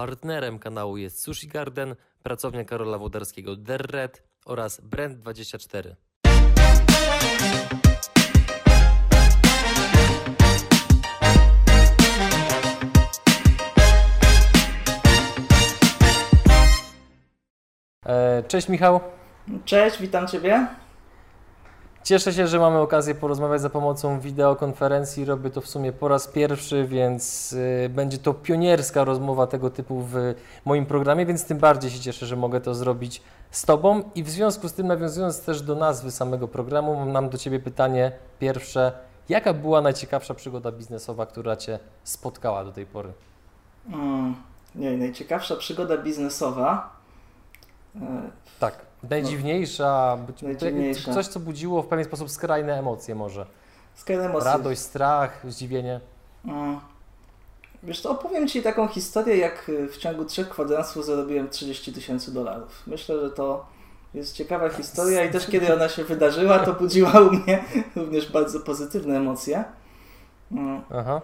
Partnerem kanału jest Sushi Garden, pracownia Karola Wodarskiego Derred oraz Brand24. E, Cześć Michał. Cześć, witam Ciebie. Cieszę się, że mamy okazję porozmawiać za pomocą wideokonferencji. Robię to w sumie po raz pierwszy, więc y, będzie to pionierska rozmowa tego typu w moim programie, więc tym bardziej się cieszę, że mogę to zrobić z Tobą. I w związku z tym, nawiązując też do nazwy samego programu, mam do Ciebie pytanie pierwsze. Jaka była najciekawsza przygoda biznesowa, która Cię spotkała do tej pory? Mm, nie, najciekawsza przygoda biznesowa. E, tak. Najdziwniejsza, być, Najdziwniejsza. coś, co budziło w pewien sposób skrajne emocje może. Skrajne emocje. Radość, strach, zdziwienie. Mm. Wiesz, to opowiem Ci taką historię, jak w ciągu trzech kwadransów zarobiłem 30 tysięcy dolarów. Myślę, że to jest ciekawa historia i też kiedy ona się wydarzyła, to budziła u mnie również bardzo pozytywne emocje. Mm. Aha.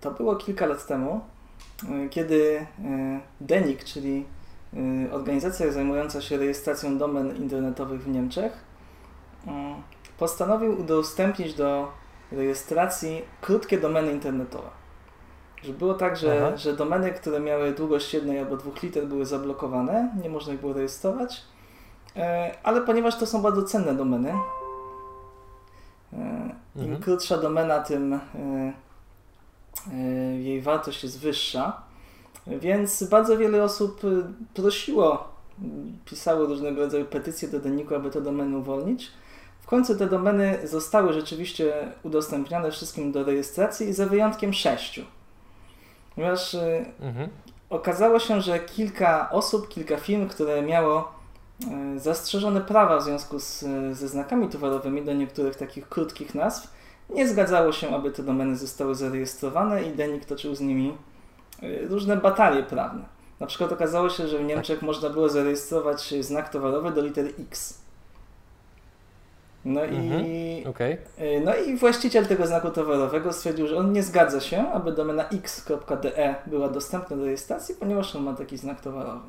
To było kilka lat temu, kiedy Denik, czyli Y, organizacja zajmująca się rejestracją domen internetowych w Niemczech y, postanowił udostępnić do rejestracji krótkie domeny internetowe. Że było tak, że, że domeny, które miały długość jednej albo dwóch liter były zablokowane, nie można ich było rejestrować, y, ale ponieważ to są bardzo cenne domeny, im mhm. krótsza domena, tym jej wartość jest wyższa. Więc bardzo wiele osób y, prosiło, pisało różnego rodzaju petycje do denniku, aby te domeny uwolnić. W końcu te domeny zostały rzeczywiście udostępnione wszystkim do rejestracji, za wyjątkiem sześciu. Ponieważ y, mhm. okazało się, że kilka osób, kilka firm, które miało y, zastrzeżone prawa w związku z, ze znakami towarowymi do niektórych takich krótkich nazw, nie zgadzało się, aby te domeny zostały zarejestrowane i Denik toczył z nimi różne batalie prawne. Na przykład okazało się, że w Niemczech można było zarejestrować znak towarowy do litery X. No i, mhm. okay. no i właściciel tego znaku towarowego stwierdził, że on nie zgadza się, aby domena x.de była dostępna do rejestracji, ponieważ on ma taki znak towarowy.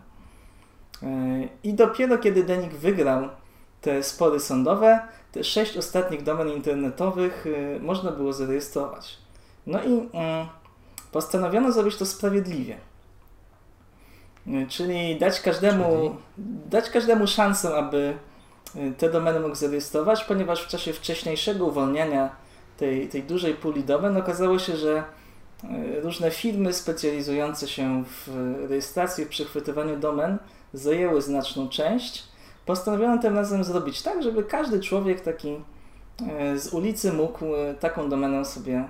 Y, I dopiero kiedy Denik wygrał te spory sądowe, te sześć ostatnich domen internetowych y, można było zarejestrować. No i mm, postanowiono zrobić to sprawiedliwie. Czyli dać każdemu, Czyli? dać każdemu szansę, aby y, te domeny mógł zarejestrować, ponieważ w czasie wcześniejszego uwolnienia tej, tej dużej puli domen okazało się, że y, różne firmy specjalizujące się w rejestracji, w przechwytywaniu domen zajęły znaczną część. Postanowiono tym razem zrobić tak, żeby każdy człowiek taki y, z ulicy mógł taką domenę sobie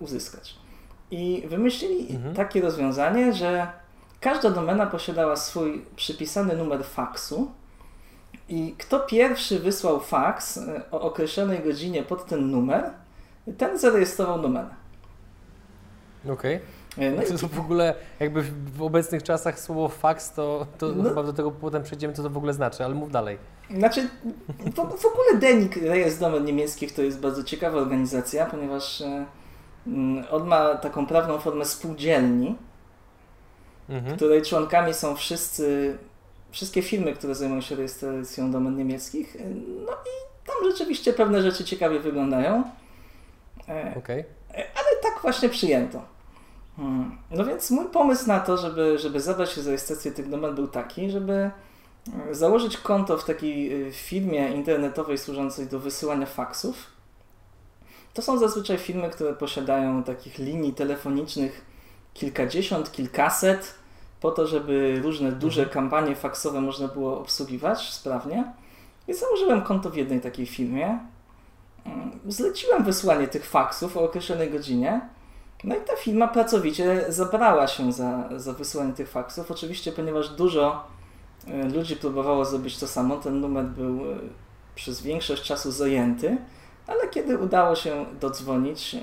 uzyskać. I wymyślili mhm. takie rozwiązanie, że każda domena posiadała swój przypisany numer faksu i kto pierwszy wysłał faks e, o określonej godzinie pod ten numer, ten zarejestrował domenę. Okej. Okay. E, no to, w ogóle jakby w obecnych czasach słowo faks, to, to no, chyba do tego potem przejdziemy, co to w ogóle znaczy, ale mów dalej. Znaczy, w, w ogóle Denik, rejestr domen niemieckich, to jest bardzo ciekawa organizacja, ponieważ e, on ma taką prawną formę spółdzielni, mhm. której członkami są wszyscy, wszystkie firmy, które zajmują się rejestracją domen niemieckich. No i tam rzeczywiście pewne rzeczy ciekawie wyglądają. E, okay. E, ale tak właśnie przyjęto. Hmm. No więc mój pomysł na to, żeby, żeby zabrać się za rejestrację tych domen był taki, żeby e, założyć konto w takiej firmie internetowej służącej do wysyłania faksów to są zazwyczaj firmy, które posiadają takich linii telefonicznych kilkadziesiąt, kilkaset, po to, żeby różne duże mhm. kampanie faksowe można było obsługiwać sprawnie. I założyłem konto w jednej takiej firmie. Mm, zleciłem wysłanie tych faksów o określonej godzinie. No i ta firma pracowicie zabrała się za, za wysyłanie tych faksów. Oczywiście, ponieważ dużo e, ludzi próbowało zrobić to samo, ten numer był e, przez większość czasu zajęty. Ale kiedy udało się dodzwonić e,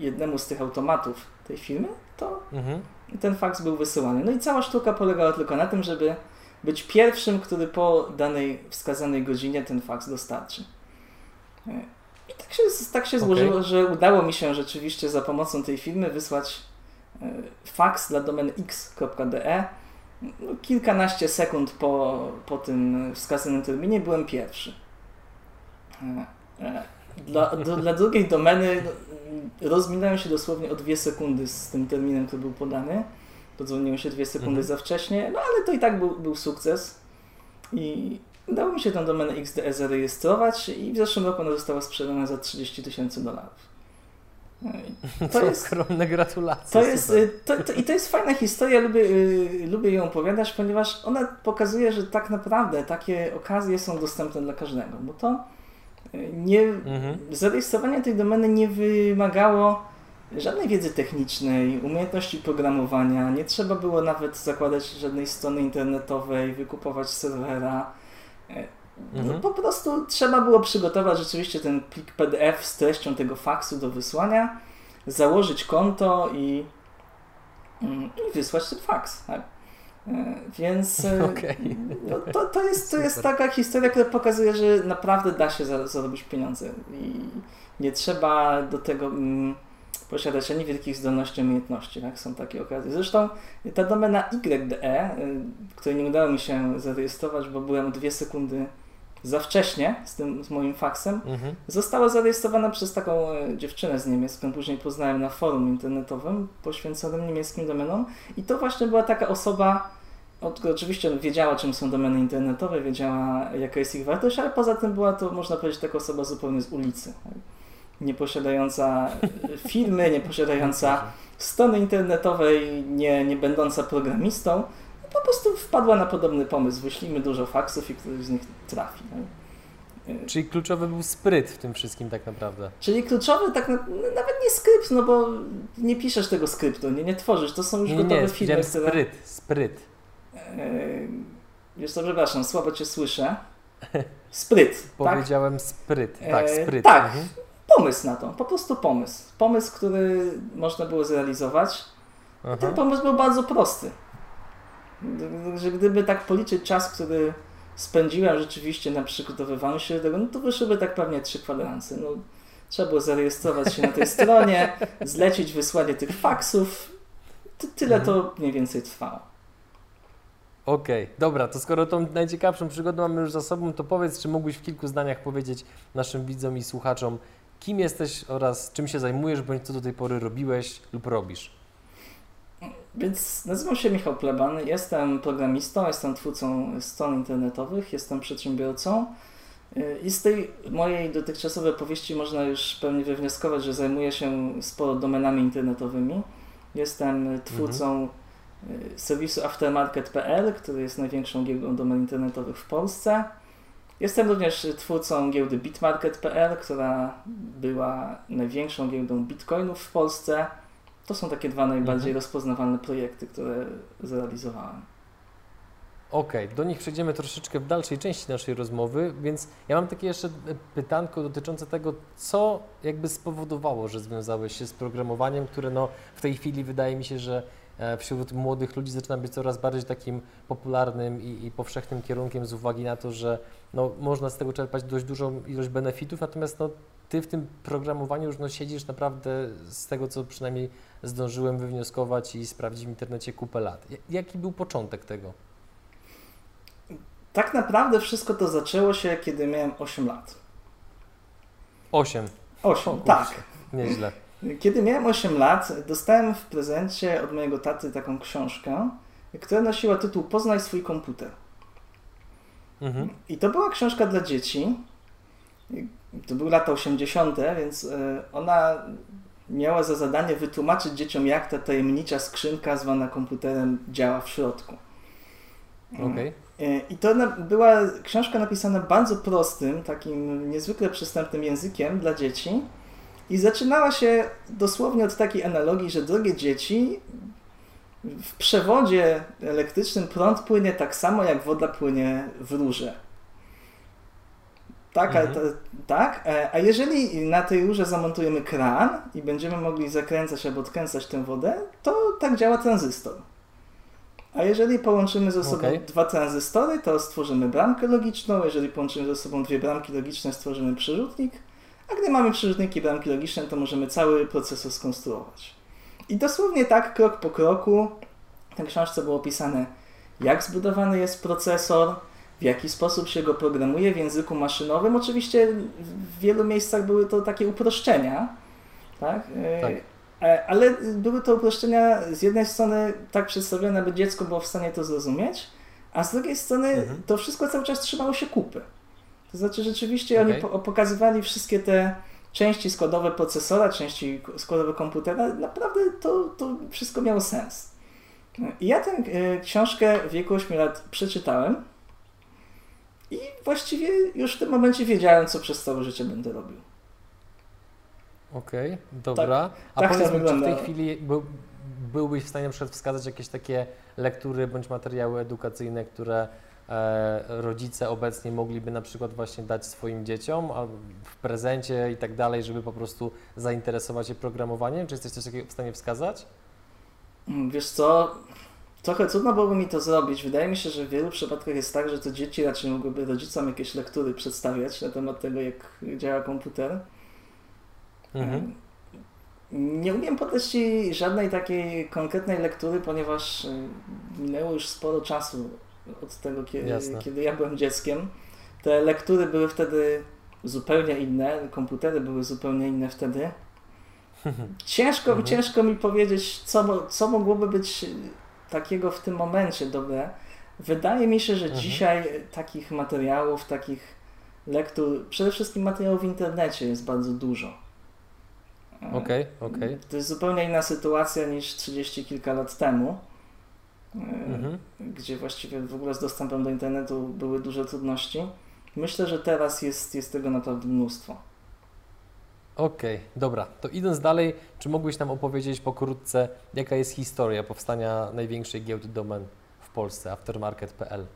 jednemu z tych automatów tej firmy, to mhm. ten faks był wysyłany. No i cała sztuka polegała tylko na tym, żeby być pierwszym, który po danej wskazanej godzinie ten faks dostarczy. E, I tak się, tak się okay. złożyło, że udało mi się rzeczywiście za pomocą tej firmy wysłać fax dla domeny x.de. No, kilkanaście sekund po, po tym wskazanym terminie byłem pierwszy. Dla, do, dla drugiej domeny no, rozminąłem się dosłownie o dwie sekundy z tym terminem, który był podany. Podzwoniłem się dwie sekundy mhm. za wcześnie, no ale to i tak był, był sukces. I udało mi się tę domenę XDE zarejestrować i w zeszłym roku ona została sprzedana za 30 tysięcy dolarów. To, to jest ogromne gratulacje. To jest, y, to, to, I to jest fajna historia, lubię, y, lubię ją opowiadać, ponieważ ona pokazuje, że tak naprawdę takie okazje są dostępne dla każdego, bo to nie, mhm. zarejestrowanie tej domeny nie wymagało żadnej wiedzy technicznej, umiejętności programowania, nie trzeba było nawet zakładać żadnej strony internetowej, wykupować serwera. No, mhm. po prostu trzeba było przygotować rzeczywiście ten plik PDF z treścią tego faksu do wysłania, założyć konto i, mm, i wysłać ten faks. Tak? Więc e, okay. no, to, to, jest, to jest taka historia, która pokazuje, że naprawdę da się zarobić pieniądze i nie trzeba do tego mm, posiadać ani wielkich zdolności, umiejętności. Tak? Są takie okazje. Zresztą ta domena YDE, której nie udało mi się zarejestrować, bo byłem dwie sekundy za wcześnie z tym z moim faksem, mhm. została zarejestrowana przez taką e, dziewczynę z Niemiec, którą później poznałem na forum internetowym poświęconym niemieckim domenom i to właśnie była taka osoba, oczywiście wiedziała czym są domeny internetowe, wiedziała jaka jest ich wartość, ale poza tym była to można powiedzieć taka osoba zupełnie z ulicy. Nie posiadająca firmy, nie posiadająca strony internetowej, nie, nie będąca programistą, po prostu wpadła na podobny pomysł. Wyślijmy dużo faksów i któryś z nich trafi. No. Czyli kluczowy był spryt w tym wszystkim tak naprawdę. Czyli kluczowy tak na, nawet nie skrypt, no bo nie piszesz tego skryptu, nie, nie tworzysz, to są już nie, gotowe nie, filmy. Które... spryt, spryt. Yy, wiesz co, przepraszam, słabo Cię słyszę. Spryt, tak? Powiedziałem spryt, tak, spryt. tak, mhm. pomysł na to, po prostu pomysł. Pomysł, który można było zrealizować. Aha. Ten pomysł był bardzo prosty że gdyby tak policzyć czas, który spędziłem rzeczywiście na przygotowywaniu się do tego, no to wyszłyby tak pewnie trzy kwadranse. No, trzeba było zarejestrować się na tej stronie, zlecić wysłanie tych faksów. Tyle to mniej więcej trwało. Okej, okay, dobra, to skoro tą najciekawszą przygodę mamy już za sobą, to powiedz, czy mógłbyś w kilku zdaniach powiedzieć naszym widzom i słuchaczom, kim jesteś oraz czym się zajmujesz, bądź co do tej pory robiłeś lub robisz? Więc nazywam się Michał Pleban, jestem programistą, jestem twórcą stron internetowych, jestem przedsiębiorcą. I z tej mojej dotychczasowej powieści można już pewnie wywnioskować, że zajmuję się sporo domenami internetowymi. Jestem twórcą mhm. Serwisu aftermarket.pl, który jest największą giełdą domen internetowych w Polsce. Jestem również twórcą giełdy bitmarket.pl, która była największą giełdą bitcoinów w Polsce. To są takie dwa najbardziej mhm. rozpoznawalne projekty, które zrealizowałem. Okej, okay, do nich przejdziemy troszeczkę w dalszej części naszej rozmowy, więc ja mam takie jeszcze pytanko dotyczące tego, co jakby spowodowało, że związałeś się z programowaniem, które no w tej chwili wydaje mi się, że wśród młodych ludzi zaczyna być coraz bardziej takim popularnym i, i powszechnym kierunkiem z uwagi na to, że no, można z tego czerpać dość dużą ilość benefitów, natomiast no, ty w tym programowaniu już no, siedzisz naprawdę z tego, co przynajmniej zdążyłem wywnioskować i sprawdzić w internecie kupę lat. Jaki był początek tego? Tak naprawdę wszystko to zaczęło się, kiedy miałem 8 lat. 8? 8, tak. Nieźle. Kiedy miałem 8 lat, dostałem w prezencie od mojego taty taką książkę, która nosiła tytuł Poznaj swój komputer. Mhm. I to była książka dla dzieci. To były lata 80., więc e, ona miała za zadanie wytłumaczyć dzieciom, jak ta tajemnicza skrzynka zwana komputerem działa w środku. Okay. I to była książka napisana bardzo prostym, takim niezwykle przystępnym językiem dla dzieci. I zaczynała się dosłownie od takiej analogii, że drogie dzieci, w przewodzie elektrycznym prąd płynie tak samo, jak woda płynie w rurze. Tak, mhm. a, tak, e, a jeżeli na tej rurze zamontujemy kran i będziemy mogli zakręcać albo odkręcać tę wodę, to tak działa tranzystor. A jeżeli połączymy ze sobą okay. dwa tranzystory, to stworzymy bramkę logiczną. Jeżeli połączymy ze sobą dwie bramki logiczne, stworzymy przerzutnik. A gdy mamy przerzutniki bramki logiczne, to możemy cały procesor skonstruować. I dosłownie tak, krok po kroku, w tej książce było opisane, jak zbudowany jest procesor, w jaki sposób się go programuje w języku maszynowym. Oczywiście w wielu miejscach były to takie uproszczenia, tak? tak. E, ale były to uproszczenia z jednej strony tak przedstawione, aby dziecko było w stanie to zrozumieć, a z drugiej strony mhm. to wszystko cały czas trzymało się kupy. To znaczy rzeczywiście okay. oni po pokazywali wszystkie te części składowe procesora, części składowe komputera, naprawdę to, to wszystko miało sens. I ja tę e, książkę w wieku 8 lat przeczytałem i właściwie już w tym momencie wiedziałem, co przez całe życie będę robił. Okej, okay, dobra. Tak, A tak powiedz mi, czy w tej chwili był, byłbyś w stanie na przykład wskazać jakieś takie lektury bądź materiały edukacyjne, które rodzice obecnie mogliby na przykład właśnie dać swoim dzieciom w prezencie i tak dalej, żeby po prostu zainteresować się programowaniem? Czy jesteś coś takiego w stanie wskazać? Mm, wiesz co, trochę trudno byłoby mi to zrobić. Wydaje mi się, że w wielu przypadkach jest tak, że to dzieci raczej mogłyby rodzicom jakieś lektury przedstawiać na temat tego, jak działa komputer. Mhm. Nie umiem podać Ci żadnej takiej konkretnej lektury, ponieważ y, minęło już sporo czasu od tego, kiedy, kiedy ja byłem dzieckiem. Te lektury były wtedy zupełnie inne, komputery były zupełnie inne wtedy. Ciężko, mhm. ciężko mi powiedzieć, co, co mogłoby być takiego w tym momencie dobre. Wydaje mi się, że mhm. dzisiaj takich materiałów, takich lektur, przede wszystkim materiałów w internecie jest bardzo dużo. Okej, okay, okej. Okay. To jest zupełnie inna sytuacja niż 30 kilka lat temu, mhm. gdzie właściwie w ogóle z dostępem do internetu były duże trudności. Myślę, że teraz jest, jest tego naprawdę mnóstwo. Okej, okay, dobra. To idąc dalej, czy mógłbyś nam opowiedzieć pokrótce, jaka jest historia powstania największej giełdy domen w Polsce, aftermarket.pl?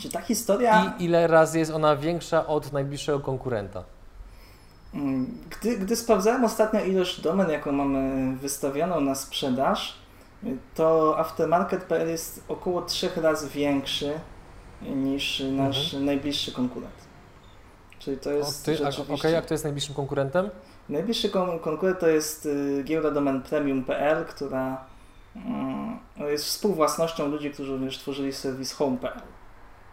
Czy ta historia... I ile razy jest ona większa od najbliższego konkurenta? Mm, gdy, gdy sprawdzałem ostatnio ilość domen, jaką mamy wystawioną na sprzedaż, to aftermarket.pl jest około trzech razy większy niż nasz mhm. najbliższy konkurent. Czyli to jest. Okej, rzeczywiście... okay, jak to jest najbliższym konkurentem? Najbliższy kon konkurent to jest y, giełda domen premium.pl, która y, jest współwłasnością ludzi, którzy również tworzyli serwis home.pl.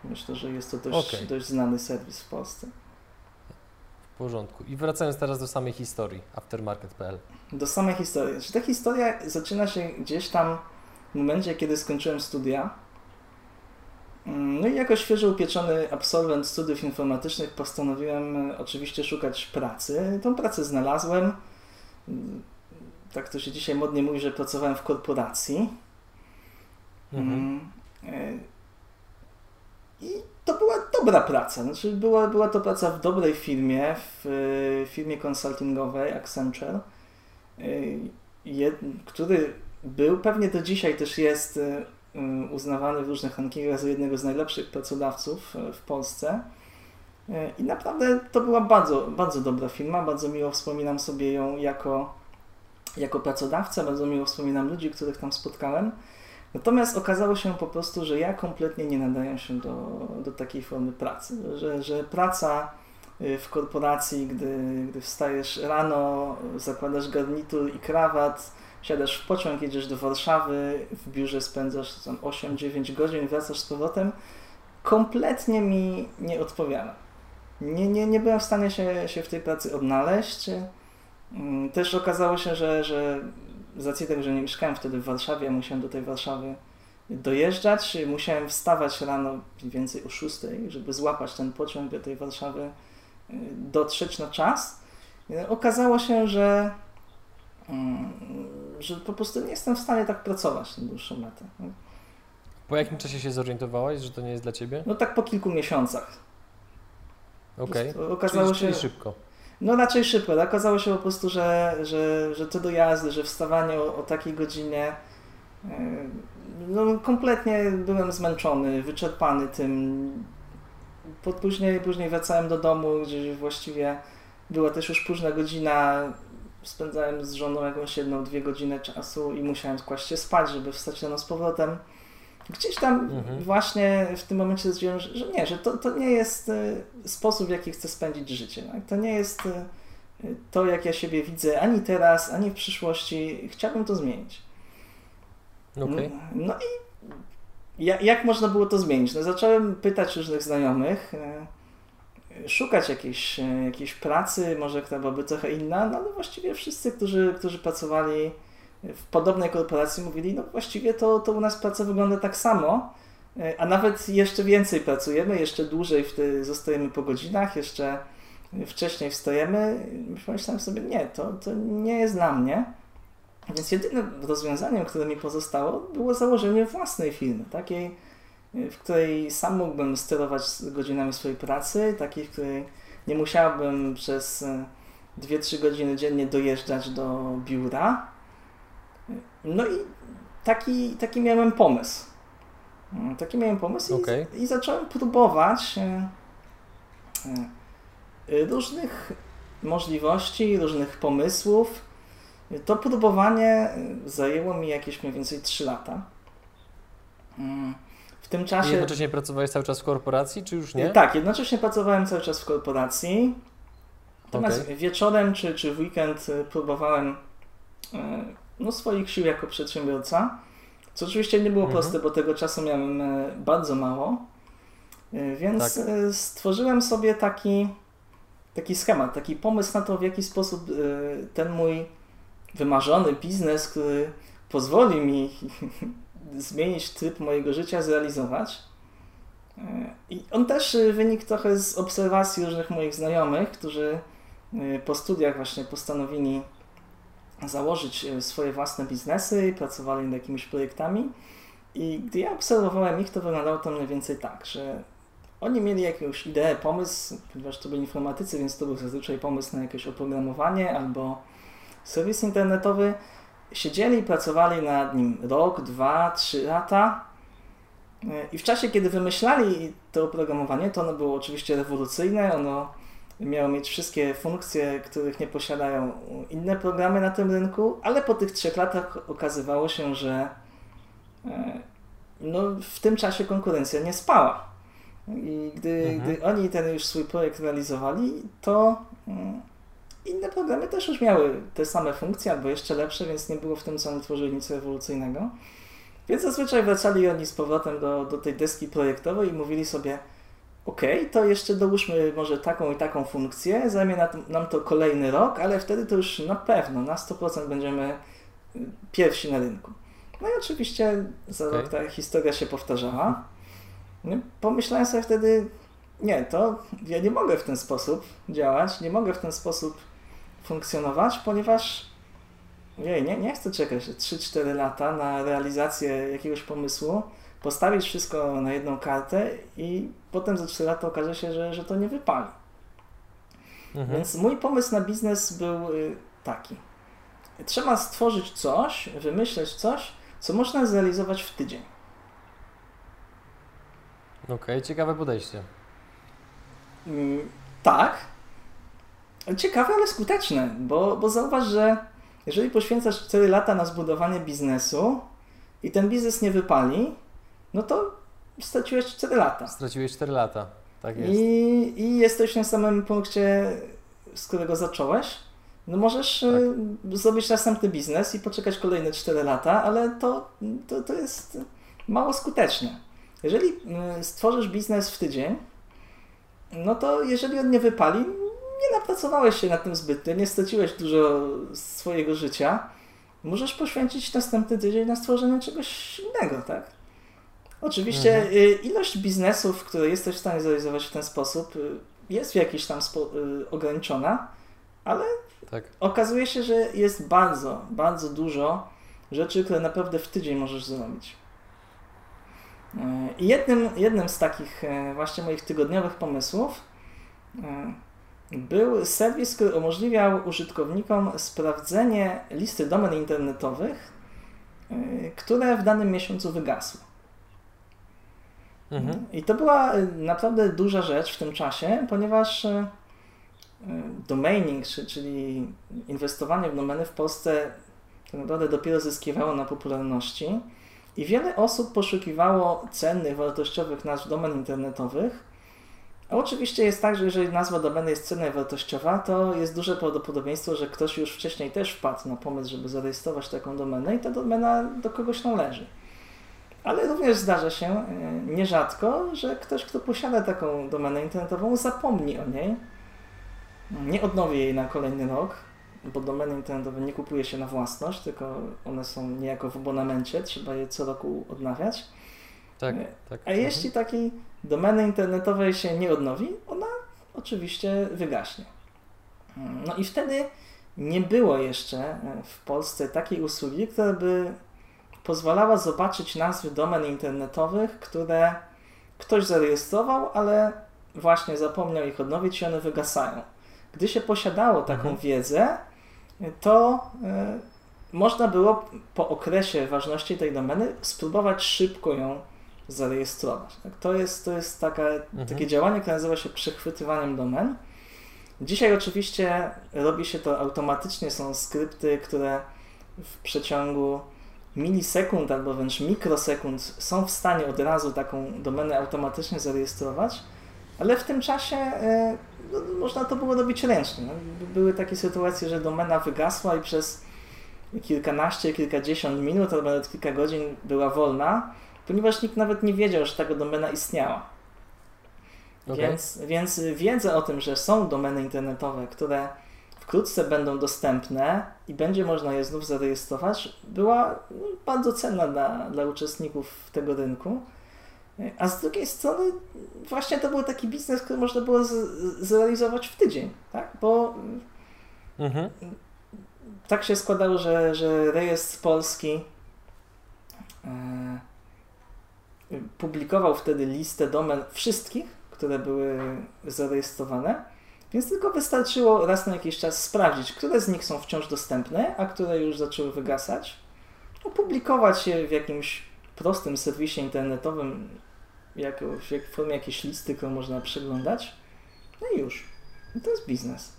Myślę, że jest to dość, okay. dość znany serwis w Polsce. W porządku. I wracając teraz do samej historii, aftermarket.pl. Do samej historii. Czy ta historia zaczyna się gdzieś tam w momencie, kiedy skończyłem studia. Mm, no i jako świeżo upieczony absolwent studiów informatycznych postanowiłem e, oczywiście szukać pracy. Tą pracę znalazłem. Mm, tak to się dzisiaj modnie mówi, że pracowałem w korporacji. Mhm. Mm, e, I to była dobra praca. Znaczy była, była to praca w dobrej firmie, w firmie konsultingowej Accenture, który był, pewnie do dzisiaj też jest y, uznawany w różnych rankingach za jednego z najlepszych pracodawców y, w Polsce. I naprawdę to była bardzo, bardzo dobra firma, bardzo miło wspominam sobie ją jako, jako pracodawca, bardzo miło wspominam ludzi, których tam spotkałem. Natomiast okazało się po prostu, że ja kompletnie nie nadaję się do, do takiej formy pracy, że, że praca y, w korporacji, gdy, gdy wstajesz rano, zakładasz garnitur i krawat, siadasz w pociąg, jedziesz do Warszawy, w biurze spędzasz tam 8-9 godzin, wracasz z powrotem, kompletnie mi nie odpowiada. Nie, nie, nie byłem w stanie się, się w tej pracy odnaleźć. Mm, też okazało się, że, że z racji tego, że nie mieszkałem wtedy w Warszawie, musiałem do tej Warszawy dojeżdżać, musiałem wstawać rano mniej więcej o 6, żeby złapać ten pociąg do tej Warszawy, y, dotrzeć na czas. Okazało się, że, mm, że po prostu nie jestem w stanie tak pracować na dłuższą metę. Po jakim czasie się zorientowałeś, że to nie jest dla Ciebie? No tak po kilku miesiącach. Okej, okay. okazało czyli, się szybko. No raczej szybko. Tak? Okazało się po prostu, że, że, że to dojazdy, że wstawanie o, o takiej godzinie e, no kompletnie byłem zmęczony, wyczerpany tym. Później, później wracałem do domu, gdzie właściwie była też już późna godzina. Spędzałem z żoną jakąś jedną, dwie godziny czasu i musiałem kłaść się spać, żeby wstać rano z powrotem. Gdzieś tam mhm. właśnie w tym momencie stwierdziłem, że, że, nie, że to, to nie jest y, sposób, w jaki chcę spędzić życie. Tak? To nie jest y, to, jak ja siebie widzę, ani teraz, ani w przyszłości, chciałbym to zmienić. Okay. No, no i jak można było to zmienić? No, zacząłem pytać różnych znajomych, e, szukać jakiejś, e, jakiejś pracy, może która byłaby trochę inna, no ale właściwie wszyscy, którzy, którzy pracowali w podobnej korporacji, mówili, no właściwie to, to u nas praca wygląda tak samo, e, a nawet jeszcze więcej pracujemy, jeszcze dłużej wtedy zostajemy po godzinach, jeszcze wcześniej wstajemy. Myślałem sobie, nie, to, to nie jest dla mnie. Więc jedynym rozwiązaniem, które mi pozostało, było założenie własnej firmy, takiej, w której sam mógłbym sterować godzinami swojej pracy, takiej, w której nie musiałbym przez 2-3 e, godziny dziennie dojeżdżać do biura. No i taki, taki miałem pomysł. Mm, taki miałem pomysł okay. i, i, zacząłem próbować e, e, różnych możliwości, różnych pomysłów to próbowanie zajęło mi jakieś mniej więcej 3 lata. Mm, w tym czasie. I jednocześnie pracowałeś cały czas w korporacji, czy już nie? Tak, jednocześnie pracowałem cały czas w korporacji. Natomiast okay. wieczorem czy, czy w weekend y, próbowałem y, no, swoich sił jako przedsiębiorca. Co oczywiście nie było mhm. proste, bo tego czasu miałem y, bardzo mało. Więc tak. stworzyłem sobie taki, taki schemat, taki pomysł na to, w jaki sposób ten mój wymarzony biznes, który pozwoli mi zmienić tryb mojego życia, zrealizować. E, I on też wynikł trochę z obserwacji różnych moich znajomych, którzy e, po studiach właśnie postanowili założyć e, swoje własne biznesy i pracowali nad jakimiś projektami. I gdy ja obserwowałem ich, to wyglądało to mniej więcej tak, że oni mieli jakąś ideę, pomysł, ponieważ to byli informatycy, więc to był zazwyczaj pomysł na jakieś oprogramowanie albo serwis internetowy, siedzieli i pracowali nad nim rok, dwa, trzy lata. I w czasie, kiedy wymyślali to oprogramowanie, to ono było oczywiście rewolucyjne, ono miało mieć wszystkie funkcje, których nie posiadają inne programy na tym rynku, ale po tych trzech latach okazywało się, że e, no, w tym czasie konkurencja nie spała. I gdy, mhm. gdy oni ten już swój projekt realizowali, to mm, inne programy też już miały te same funkcje, albo jeszcze lepsze, więc nie było w tym, co oni tworzyli nic rewolucyjnego. Więc zazwyczaj wracali oni z powrotem do, do tej deski projektowej i mówili sobie, ok, to jeszcze dołóżmy może taką i taką funkcję, zajmie nam to kolejny rok, ale wtedy to już na pewno, na 100% będziemy y, pierwsi na rynku. No i oczywiście za okay. rok ta historia się powtarzała. No, pomyślałem sobie wtedy, nie, to ja nie mogę w ten sposób działać, nie mogę w ten sposób funkcjonować, ponieważ jej, nie, nie chcę czekać 3-4 lata na realizację jakiegoś pomysłu, postawić wszystko na jedną kartę i potem za 3 lata okaże się, że, że to nie wypali. Mhm. Więc mój pomysł na biznes był y, taki. Trzeba stworzyć coś, wymyśleć coś, co można zrealizować w tydzień. Okej, okay, ciekawe podejście. Mm, tak, ciekawe, ale skuteczne, bo, bo zauważ, że jeżeli poświęcasz 4 lata na zbudowanie biznesu i ten biznes nie wypali, no to straciłeś 4 lata. Straciłeś 4 lata, tak jest. I, i jesteś na samym punkcie, z którego zacząłeś. No możesz tak. zrobić następny biznes i poczekać kolejne 4 lata, ale to, to, to jest mało skuteczne. Jeżeli stworzysz biznes w tydzień, no to jeżeli on nie wypali, nie napracowałeś się na tym zbytnio, nie straciłeś dużo swojego życia, możesz poświęcić następny tydzień na stworzenie czegoś innego, tak? Oczywiście mhm. Y, ilość biznesów, które jesteś w stanie zrealizować w ten sposób y, jest w jakiś tam y, ograniczona, ale tak. okazuje się, że jest bardzo, bardzo dużo rzeczy, które naprawdę w tydzień możesz zrobić. I jednym, jednym z takich właśnie moich tygodniowych pomysłów był serwis, który umożliwiał użytkownikom sprawdzenie listy domen internetowych, y, które w danym miesiącu wygasły. Mhm. I to była y, naprawdę duża rzecz w tym czasie, ponieważ y, domaining, czyli inwestowanie w domeny w Polsce tak naprawdę dopiero zyskiwało na popularności i wiele osób poszukiwało cennych, wartościowych nazw domen internetowych, oczywiście jest tak, że jeżeli nazwa domeny jest cenna i wartościowa, to jest duże prawdopodobieństwo, że ktoś już wcześniej też wpadł na pomysł, żeby zarejestrować taką domenę i ta domena do kogoś należy. Ale również zdarza się e, nierzadko, że ktoś, kto posiada taką domenę internetową, zapomni o niej, nie odnowi jej na kolejny rok, bo domeny internetowe nie kupuje się na własność, tylko one są niejako w abonamencie, trzeba je co roku odnawiać. Tak, tak. A jeśli takiej domeny internetowej się nie odnowi, ona oczywiście wygaśnie. No i wtedy nie było jeszcze w Polsce takiej usługi, która by pozwalała zobaczyć nazwy domen internetowych, które ktoś zarejestrował, ale właśnie zapomniał ich odnowić i one wygasają. Gdy się posiadało taką mhm. wiedzę, to y, można było po okresie ważności tej domeny spróbować szybko ją zarejestrować. Tak? To jest, to jest taka, mhm. takie działanie, które nazywa się przechwytywaniem domen. Dzisiaj oczywiście robi się to automatycznie, są skrypty, które w przeciągu milisekund albo wręcz mikrosekund są w stanie od razu taką domenę automatycznie zarejestrować, ale w tym czasie e, no, można to było robić ręcznie. No, były takie sytuacje, że domena wygasła i przez kilkanaście, kilkadziesiąt minut albo nawet kilka godzin była wolna, ponieważ nikt nawet nie wiedział, że taka domena istniała. Okay. Więc, więc wiedza o tym, że są domeny internetowe, które wkrótce będą dostępne i będzie można je znów zarejestrować, była no, bardzo cenna dla, dla uczestników tego rynku. A z drugiej strony właśnie to był taki biznes, który można było z, zrealizować w tydzień, tak? Bo mhm. tak się składało, że, że rejestr polski e, publikował wtedy listę domen wszystkich, które były zarejestrowane, więc tylko wystarczyło raz na jakiś czas sprawdzić, które z nich są wciąż dostępne, a które już zaczęły wygasać, opublikować je w jakimś prostym serwisie internetowym, jak, w formie jakiejś listy, którą można przeglądać. No i już. I to jest biznes.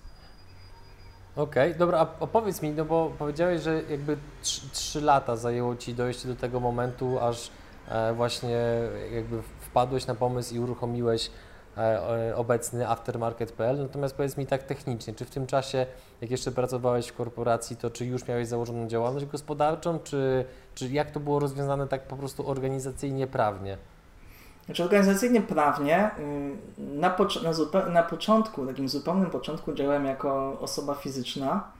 Okej, okay, dobra, a opowiedz mi, no bo powiedziałeś, że jakby 3 lata zajęło Ci dojście do tego momentu, aż właśnie jakby wpadłeś na pomysł i uruchomiłeś e, obecny aftermarket.pl. Natomiast powiedz mi tak technicznie, czy w tym czasie, jak jeszcze pracowałeś w korporacji, to czy już miałeś założoną działalność gospodarczą, czy, czy jak to było rozwiązane tak po prostu organizacyjnie, prawnie? Znaczy organizacyjnie prawnie y, na, na, na, początku, takim zupełnym początku działałem jako osoba fizyczna.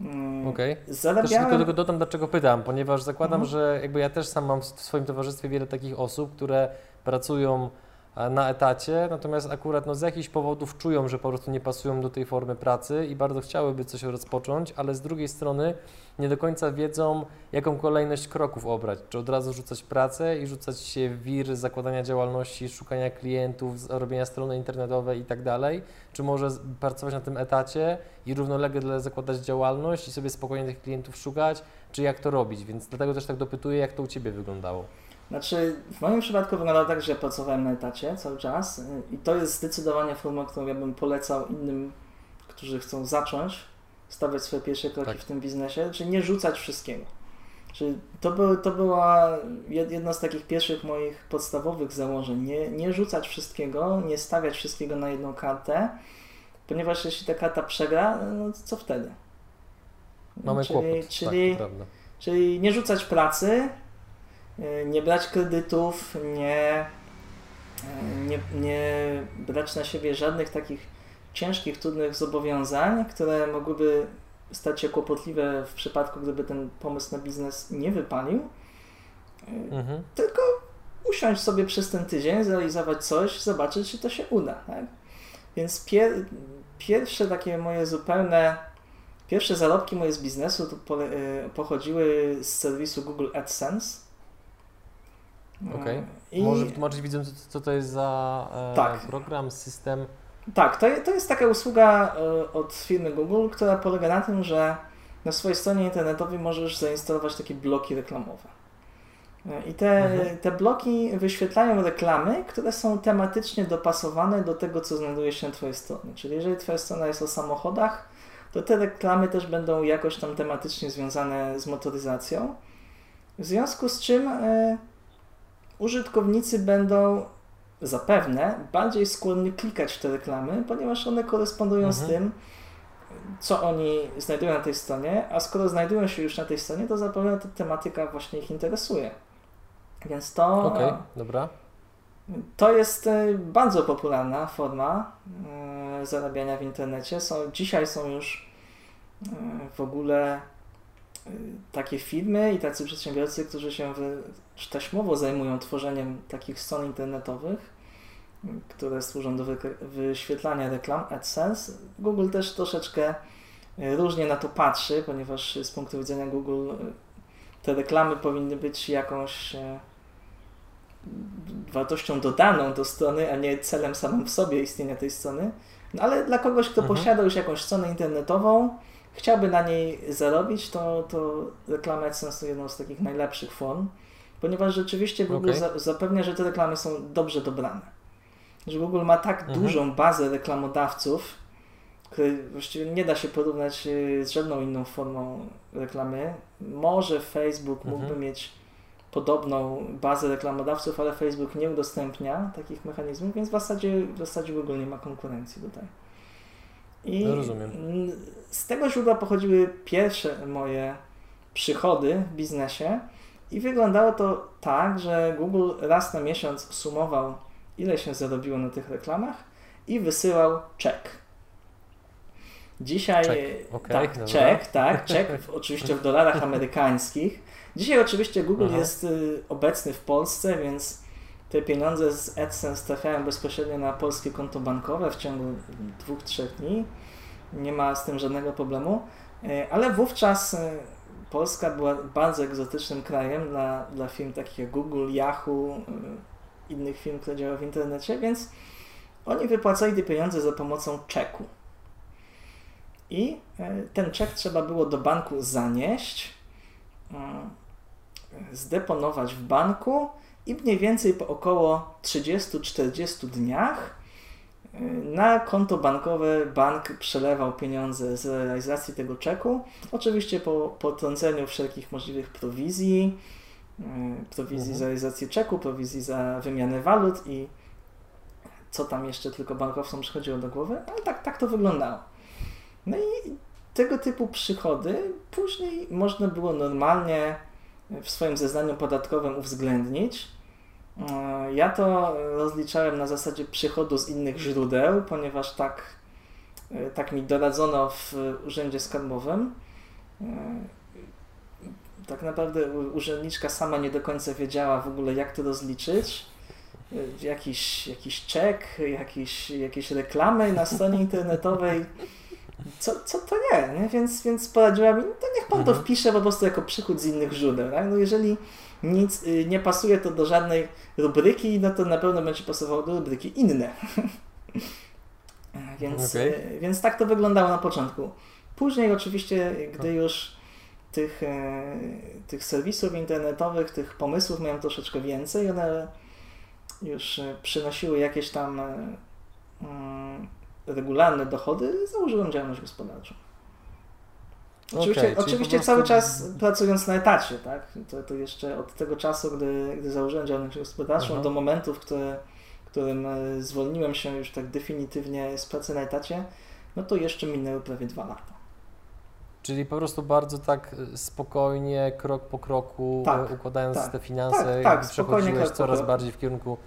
Y, Okej. Okay. Zarabiałem... tylko, tylko dodam, dlaczego pytam, ponieważ zakładam, mhm. że jakby ja też sam mam w swoim towarzystwie wiele takich osób, które pracują na etacie, natomiast akurat no, z jakichś powodów czują, że po prostu nie pasują do tej formy pracy i bardzo chciałyby coś rozpocząć, ale z drugiej strony nie do końca wiedzą, jaką kolejność kroków obrać. Czy od razu rzucać pracę i rzucać się w wir zakładania działalności, szukania klientów, robienia strony internetowej i tak dalej, czy może pracować na tym etacie i równolegle zakładać działalność i sobie spokojnie tych klientów szukać, czy jak to robić. Więc dlatego też tak dopytuję, jak to u Ciebie wyglądało. Znaczy, w moim przypadku wygląda tak, że ja pracowałem na etacie cały czas i to jest zdecydowanie forma, którą ja bym polecał innym, którzy chcą zacząć stawiać swoje pierwsze kroki tak. w tym biznesie, czyli nie rzucać wszystkiego. Czyli to, był, to była jedna z takich pierwszych moich podstawowych założeń. Nie, nie rzucać wszystkiego, nie stawiać wszystkiego na jedną kartę, ponieważ jeśli ta karta przegra, no co wtedy? Mamy czyli, kłopot, czyli, tak, czyli nie rzucać pracy, nie brać kredytów, nie, e, nie, nie brać na siebie żadnych takich ciężkich, trudnych zobowiązań, które mogłyby stać się kłopotliwe w przypadku, gdyby ten pomysł na biznes nie wypalił. E, mhm. Tylko usiąść sobie przez ten tydzień, zrealizować coś, zobaczyć, czy to się uda. Tak? Więc pier pierwsze takie moje zupełne, pierwsze zarobki moje z biznesu to pochodziły z serwisu Google AdSense. Okej. Okay. I... Może wytłumaczyć widzę, co, co to jest za e, tak. program, system? Tak, to, to jest taka usługa e, od firmy Google, która polega na tym, że na swojej stronie internetowej możesz zainstalować takie bloki reklamowe. E, I te, mhm. te bloki wyświetlają reklamy, które są tematycznie dopasowane do tego, co znajduje się na Twojej stronie. Czyli jeżeli Twoja strona jest o samochodach, to te reklamy też będą jakoś tam tematycznie związane z motoryzacją. W związku z czym e, użytkownicy będą zapewne bardziej skłonni klikać w te reklamy, ponieważ one korespondują mhm. z tym, co oni znajdują na tej stronie, a skoro znajdują się już na tej stronie, to zapewne ta tematyka właśnie ich interesuje. Więc to. Okej, okay, dobra. To jest e, bardzo popularna forma e, zarabiania w internecie. Są, dzisiaj są już e, w ogóle takie firmy i tacy przedsiębiorcy, którzy się taśmowo zajmują tworzeniem takich stron internetowych, które służą do wyświetlania reklam AdSense. Google też troszeczkę różnie na to patrzy, ponieważ z punktu widzenia Google te reklamy powinny być jakąś wartością dodaną do strony, a nie celem samym w sobie istnienia tej strony. No ale dla kogoś, kto mhm. posiada już jakąś stronę internetową, chciałby na niej zarobić, to, to reklamy AdSense to jedną z takich najlepszych form, ponieważ rzeczywiście Google okay. za, zapewnia, że te reklamy są dobrze dobrane. Że Google ma tak mhm. dużą bazę reklamodawców, której właściwie nie da się porównać y, z żadną inną formą reklamy. Może Facebook mhm. mógłby mieć podobną bazę reklamodawców, ale Facebook nie udostępnia takich mechanizmów, więc w zasadzie, w zasadzie Google nie ma konkurencji tutaj. I no rozumiem. z tego źródła pochodziły pierwsze moje przychody w biznesie i wyglądało to tak, że Google raz na miesiąc sumował, ile się zarobiło na tych reklamach i wysyłał czek. Dzisiaj czek. Okay, tak, czek, tak, czek oczywiście w dolarach amerykańskich Dzisiaj oczywiście Google Aha. jest y, obecny w Polsce, więc te pieniądze z AdSense trafiają bezpośrednio na polskie konto bankowe w ciągu dwóch, trzech dni. Nie ma z tym żadnego problemu. Y, ale wówczas y, Polska była bardzo egzotycznym krajem dla, dla firm takich jak Google, Yahoo, innych firm, które działają w internecie, więc oni wypłacali te pieniądze za pomocą czeku. I ten czek trzeba było do banku zanieść zdeponować w banku i mniej więcej po około 30-40 dniach y, na konto bankowe bank przelewał pieniądze z realizacji tego czeku. Oczywiście po potrąceniu wszelkich możliwych prowizji, y, prowizji mhm. za realizację czeku, prowizji za wymianę walut i co tam jeszcze tylko bankowcom przychodziło do głowy, ale tak, tak to wyglądało. No i tego typu przychody później można było normalnie w swoim zeznaniu podatkowym uwzględnić. E, ja to rozliczałem na zasadzie przychodu z innych źródeł, ponieważ tak, e, tak mi doradzono w urzędzie skarbowym. E, tak naprawdę urzędniczka sama nie do końca wiedziała w ogóle, jak to rozliczyć. Jakiś, jakiś czek, jakiś, jakieś reklamy na stronie internetowej co, co to nie, nie? Więc, więc poradziła mi, to niech pan mhm. to wpisze po prostu jako przychód z innych źródeł. Tak? No jeżeli nic y, nie pasuje to do żadnej rubryki, no to na pewno będzie pasowało do rubryki inne. więc, okay. więc tak to wyglądało na początku. Później oczywiście, gdy no. już tych, y, tych serwisów internetowych, tych pomysłów miałem troszeczkę więcej, one już y, przynosiły jakieś tam mm, regularne dochody, założyłem działalność gospodarczą. Oczywiście, okay, oczywiście prostu... cały czas pracując na etacie, tak? To, to jeszcze od tego czasu, gdy, gdy założyłem działalność gospodarczą, Aha. do momentu, w który, którym e, zwolniłem się już tak definitywnie z pracy na etacie, no to jeszcze minęły prawie dwa lata. Czyli po prostu bardzo tak e, spokojnie, krok po kroku, tak, układając tak, te finanse, tak, tak, coraz bardziej w kierunku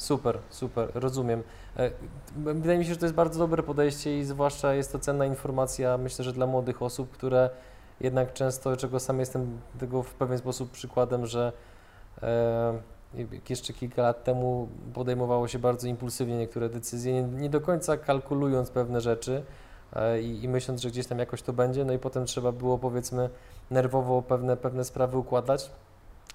Super, super, rozumiem. E, wydaje mi się, że to jest bardzo dobre podejście i zwłaszcza jest to cenna informacja, myślę, że dla młodych osób, które jednak często, czego sam jestem tego w pewien sposób przykładem, że e, jeszcze kilka lat temu podejmowało się bardzo impulsywnie niektóre decyzje, nie, nie do końca kalkulując pewne rzeczy e, i, i, myśląc, że gdzieś tam jakoś to będzie, no i potem trzeba było powiedzmy nerwowo pewne, pewne sprawy układać,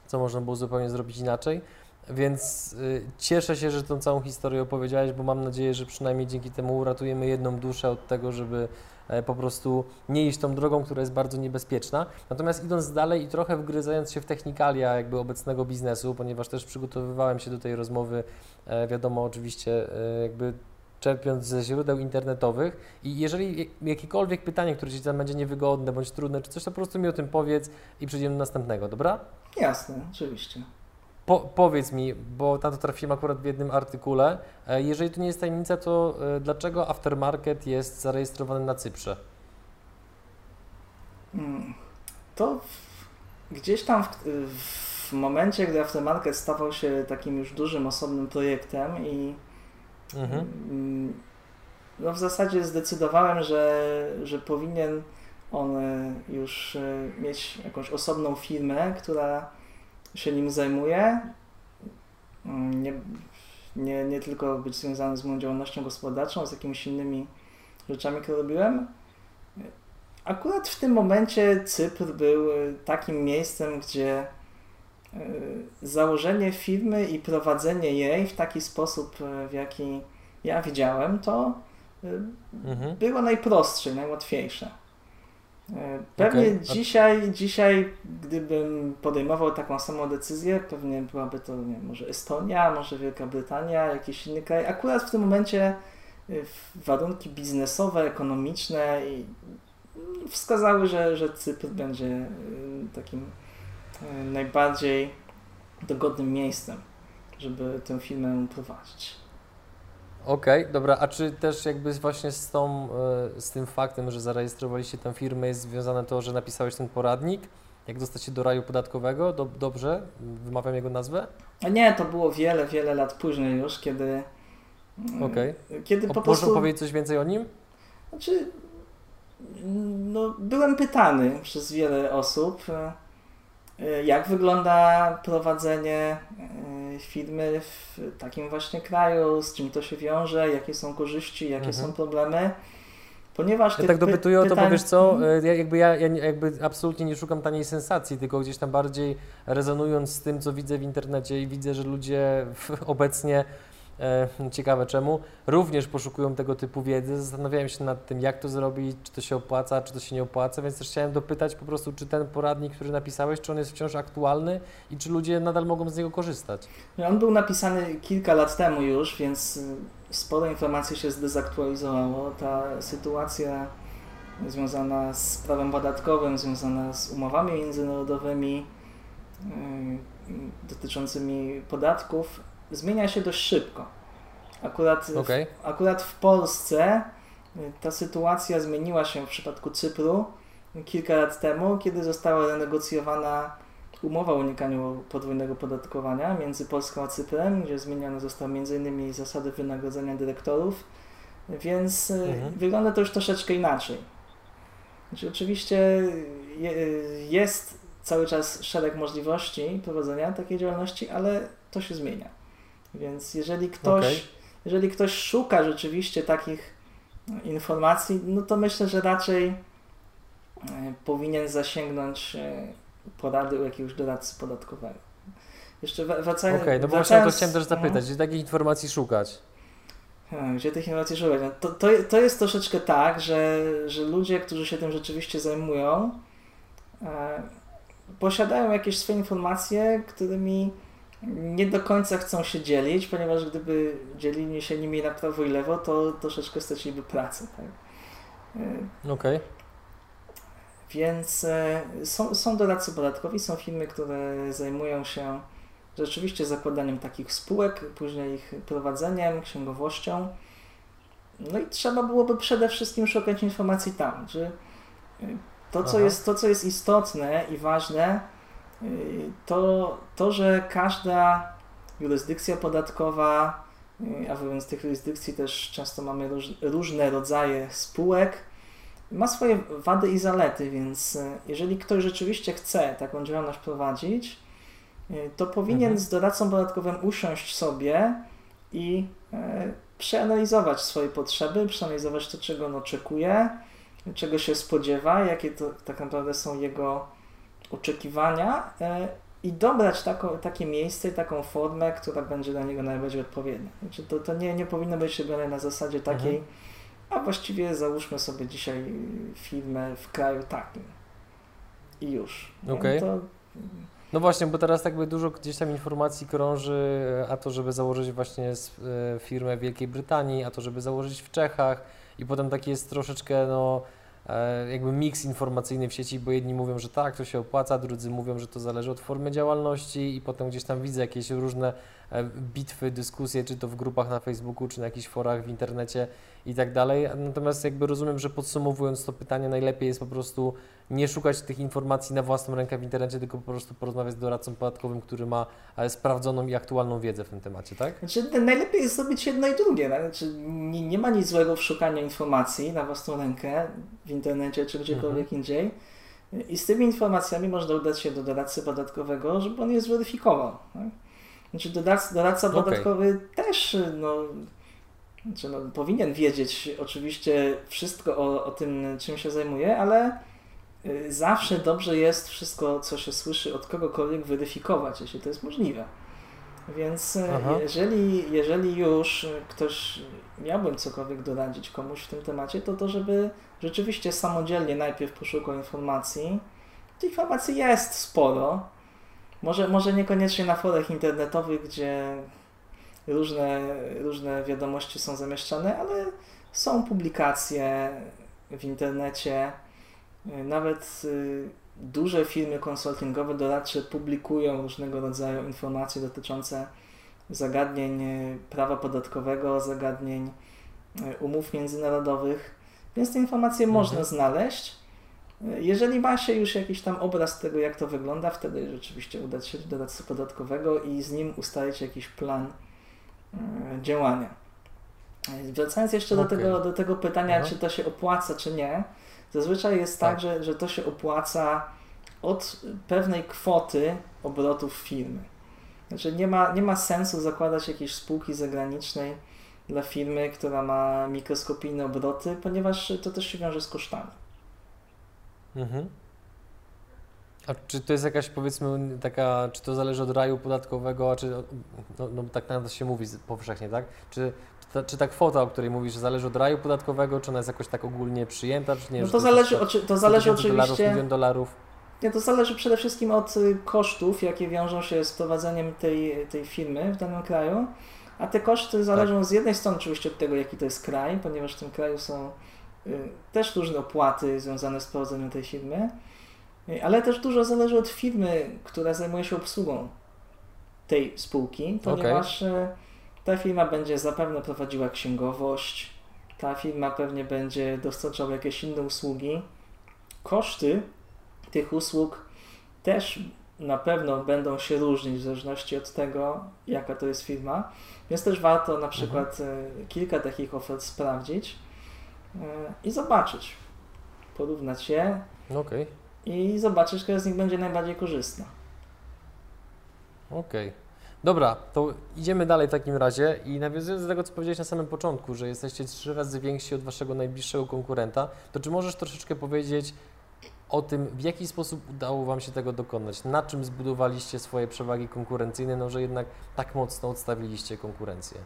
co można było zupełnie zrobić inaczej. Więc y, cieszę się, że tą całą historię opowiedziałeś, bo mam nadzieję, że przynajmniej dzięki temu uratujemy jedną duszę od tego, żeby e, po prostu nie iść tą drogą, która jest bardzo niebezpieczna. Natomiast idąc dalej i trochę wgryzając się w technikalia jakby obecnego biznesu, ponieważ też przygotowywałem się do tej rozmowy, e, wiadomo oczywiście e, jakby czerpiąc ze źródeł internetowych i jeżeli jakiekolwiek pytanie, które Ci tam będzie niewygodne bądź trudne czy coś, to po prostu mi o tym powiedz i przejdziemy do następnego, dobra? Jasne, oczywiście. Po, powiedz mi, bo na to trafiłem akurat w jednym artykule, e, jeżeli to nie jest tajemnica, to e, dlaczego Aftermarket jest zarejestrowany na Cyprze? Hmm. To gdzieś tam w, w, momencie, gdy Aftermarket stawał się takim już dużym, osobnym projektem i mhm. Mm, no w zasadzie zdecydowałem, że, że powinien on e, już mieć jakąś osobną firmę, która się nim zajmuję. Mm, nie, nie, nie tylko być związany z moją działalnością gospodarczą, z jakimiś innymi rzeczami, które robiłem. Akurat w tym momencie Cypr był takim miejscem, gdzie e, założenie firmy i prowadzenie jej w taki sposób, e, w jaki ja widziałem, to e, mhm. było najprostsze najłatwiejsze. E, pewnie okay. dzisiaj, dzisiaj, gdybym podejmował taką samą decyzję, pewnie byłaby to nie, może Estonia, może Wielka Brytania, jakiś inny kraj. Akurat w tym momencie e, warunki biznesowe, ekonomiczne wskazały, że, że Cypr będzie e, takim najbardziej dogodnym miejscem, żeby tę firmę prowadzić. Okej, okay, dobra, a czy też jakby właśnie z, tą, e, z tym faktem, że zarejestrowaliście tę firmę jest związane to, że napisałeś ten poradnik? Jak dostać się do raju podatkowego? Do, dobrze? Wymawiam jego nazwę? A nie, to było wiele, wiele lat później już, kiedy... Mm, Okej. Okay. Kiedy po prostu... Można powiedzieć coś więcej o nim? Znaczy, no, byłem pytany przez wiele osób, e, jak wygląda prowadzenie e, firmy w takim właśnie kraju, z czym to się wiąże, jakie są korzyści, jakie mhm. są problemy. Ponieważ ja tak dopytuję pytań... o to, bo wiesz co, mhm. ja, jakby ja, ja jakby absolutnie nie szukam taniej sensacji, tylko gdzieś tam bardziej rezonując z tym, co widzę w internecie i widzę, że ludzie obecnie E, ciekawe czemu, również poszukują tego typu wiedzy, zastanawiają się nad tym, jak to zrobić, czy to się opłaca, czy to się nie opłaca, więc też chciałem dopytać po prostu, czy ten poradnik, który napisałeś, czy on jest wciąż aktualny i czy ludzie nadal mogą z niego korzystać? On był napisany kilka lat temu już, więc y, sporo informacji się zdezaktualizowało. Ta sytuacja związana z prawem podatkowym, związana z umowami międzynarodowymi yy, dotyczącymi podatków zmienia się dość szybko. Akurat, okay. w, akurat w Polsce y, ta sytuacja zmieniła się w przypadku Cypru kilka lat temu, kiedy została renegocjowana umowa o unikaniu podwójnego podatkowania między Polską a Cyprem, gdzie zmienione zostały m.in. zasady wynagrodzenia dyrektorów, więc y, mhm. wygląda to już troszeczkę inaczej. Znaczy, oczywiście y, jest cały czas szereg możliwości prowadzenia takiej działalności, ale to się zmienia. Więc jeżeli ktoś, okay. jeżeli ktoś szuka rzeczywiście takich informacji, no to myślę, że raczej e, powinien zasięgnąć e, porady u jakiegoś doradcy podatkowego. Jeszcze wracając... Okej, okay, no właśnie to chciałem też zapytać, no. gdzie takich informacji szukać? Hmm, gdzie tych informacji szukać? No to, to, to jest troszeczkę tak, że, że ludzie, którzy się tym rzeczywiście zajmują, e, posiadają jakieś swoje informacje, którymi nie do końca chcą się dzielić, ponieważ gdyby dzielili się nimi na prawo i lewo, to troszeczkę straciliby pracę. Tak? E, Okej. Okay. Więc e, są, są doradcy podatkowi, są firmy, które zajmują się rzeczywiście zakładaniem takich spółek, później ich prowadzeniem, księgowością. No i trzeba byłoby przede wszystkim szukać informacji tam, czy to, co, jest, to, co jest istotne i ważne, to, to, że każda jurysdykcja podatkowa, y, a wobec tych jurysdykcji też często mamy róż, różne rodzaje spółek, ma swoje wady i zalety, więc y, jeżeli ktoś rzeczywiście chce taką działalność prowadzić, to powinien mhm. z doradcą podatkowym usiąść sobie i e, przeanalizować swoje potrzeby, przeanalizować to, czego on oczekuje, czego się spodziewa, jakie to tak naprawdę są jego oczekiwania e, i dobrać taką, takie miejsce taką formę, która będzie dla niego najbardziej odpowiednia. Znaczy to, to nie, nie powinno być robione na zasadzie takiej, mhm. a właściwie załóżmy sobie dzisiaj firmę w kraju takim i już. Okay. To... No właśnie, bo teraz tak by dużo gdzieś tam informacji krąży, a to, żeby założyć właśnie e, firmę w Wielkiej Brytanii, a to, żeby założyć w Czechach i potem taki jest troszeczkę no e, jakby miks informacyjny w sieci, bo jedni mówią, że tak, to się opłaca, drudzy mówią, że to zależy od formy działalności i potem gdzieś tam widzę jakieś różne e, bitwy, dyskusje, czy to w grupach na Facebooku, czy na jakichś forach w internecie i tak dalej. Natomiast jakby rozumiem, że podsumowując to pytanie, najlepiej jest po prostu nie szukać tych informacji na własną rękę w internecie, tylko po prostu porozmawiać z doradcą podatkowym, który ma e, sprawdzoną i aktualną wiedzę w tym temacie, tak? Znaczy, najlepiej jest zrobić jedno i drugie. Tak? Znaczy, nie, nie ma nic złego w szukaniu informacji na własną rękę w internecie czy gdziekolwiek mhm. indziej. I z tymi informacjami można udać się do doradcy podatkowego, żeby on je zweryfikował. Tak? Znaczy doradca, doradca okay. podatkowy też no, znaczy, no, powinien wiedzieć oczywiście wszystko o, o tym, czym się zajmuje, ale y, zawsze dobrze jest wszystko, co się słyszy od kogokolwiek weryfikować, jeśli to jest możliwe. Więc y, jeżeli, jeżeli już ktoś miałbym cokolwiek doradzić komuś w tym temacie, to to, żeby rzeczywiście samodzielnie najpierw poszukał informacji. Tych informacji jest sporo. Może, może niekoniecznie na forach internetowych, gdzie różne, różne wiadomości są zamieszczane, ale są publikacje w internecie. Nawet y, duże firmy konsultingowe, doradcze publikują różnego rodzaju informacje dotyczące zagadnień y, prawa podatkowego, zagadnień y, umów międzynarodowych, więc te informacje mhm. można znaleźć. Jeżeli ma się już jakiś tam obraz tego, jak to wygląda, wtedy rzeczywiście udać się do doradcy podatkowego i z nim ustalić jakiś plan E, działania. Wracając jeszcze okay. do, tego, do tego pytania, czy to się opłaca, czy nie, zazwyczaj jest tak, tak, że, że to się opłaca od pewnej kwoty obrotów firmy. Znaczy nie ma, nie ma sensu zakładać jakiejś spółki zagranicznej dla firmy, która ma mikroskopijne obroty, ponieważ to też się wiąże z kosztami. Mhm. A czy to jest jakaś, powiedzmy, taka, czy to zależy od raju podatkowego, czy, no, no tak na to się mówi powszechnie, tak? Czy, ta, czy ta kwota, o której mówisz, zależy od raju podatkowego, czy ona jest jakoś tak ogólnie przyjęta, czy nie? No to, to zależy, oczy, to zależy oczywiście... Dolarów, milion dolarów. Nie, to zależy przede wszystkim od y, kosztów, jakie wiążą się z prowadzeniem tej, tej firmy w danym kraju, a te koszty zależą tak. z jednej strony oczywiście od tego, jaki to jest kraj, ponieważ w tym kraju są też różne opłaty związane z prowadzeniem tej firmy, ale też dużo zależy od firmy, która zajmuje się obsługą tej spółki, ponieważ okay. ta firma będzie zapewne prowadziła księgowość, ta firma pewnie będzie dostarczała jakieś inne usługi. Koszty tych usług też na pewno będą się różnić w zależności od tego, jaka to jest firma, więc też warto na mhm. przykład mhm. kilka takich ofert sprawdzić i zobaczyć, porównać je. Okay i zobaczysz, która z nich będzie najbardziej korzystna. Okej. Okay. Dobra, to idziemy dalej w takim razie i nawiązując do tego, co powiedziałeś na samym początku, że jesteście trzy razy więksi od waszego najbliższego konkurenta, to czy możesz troszeczkę powiedzieć o tym, w jaki sposób udało wam się tego dokonać? Na czym zbudowaliście swoje przewagi konkurencyjne, no że jednak tak mocno odstawiliście konkurencję?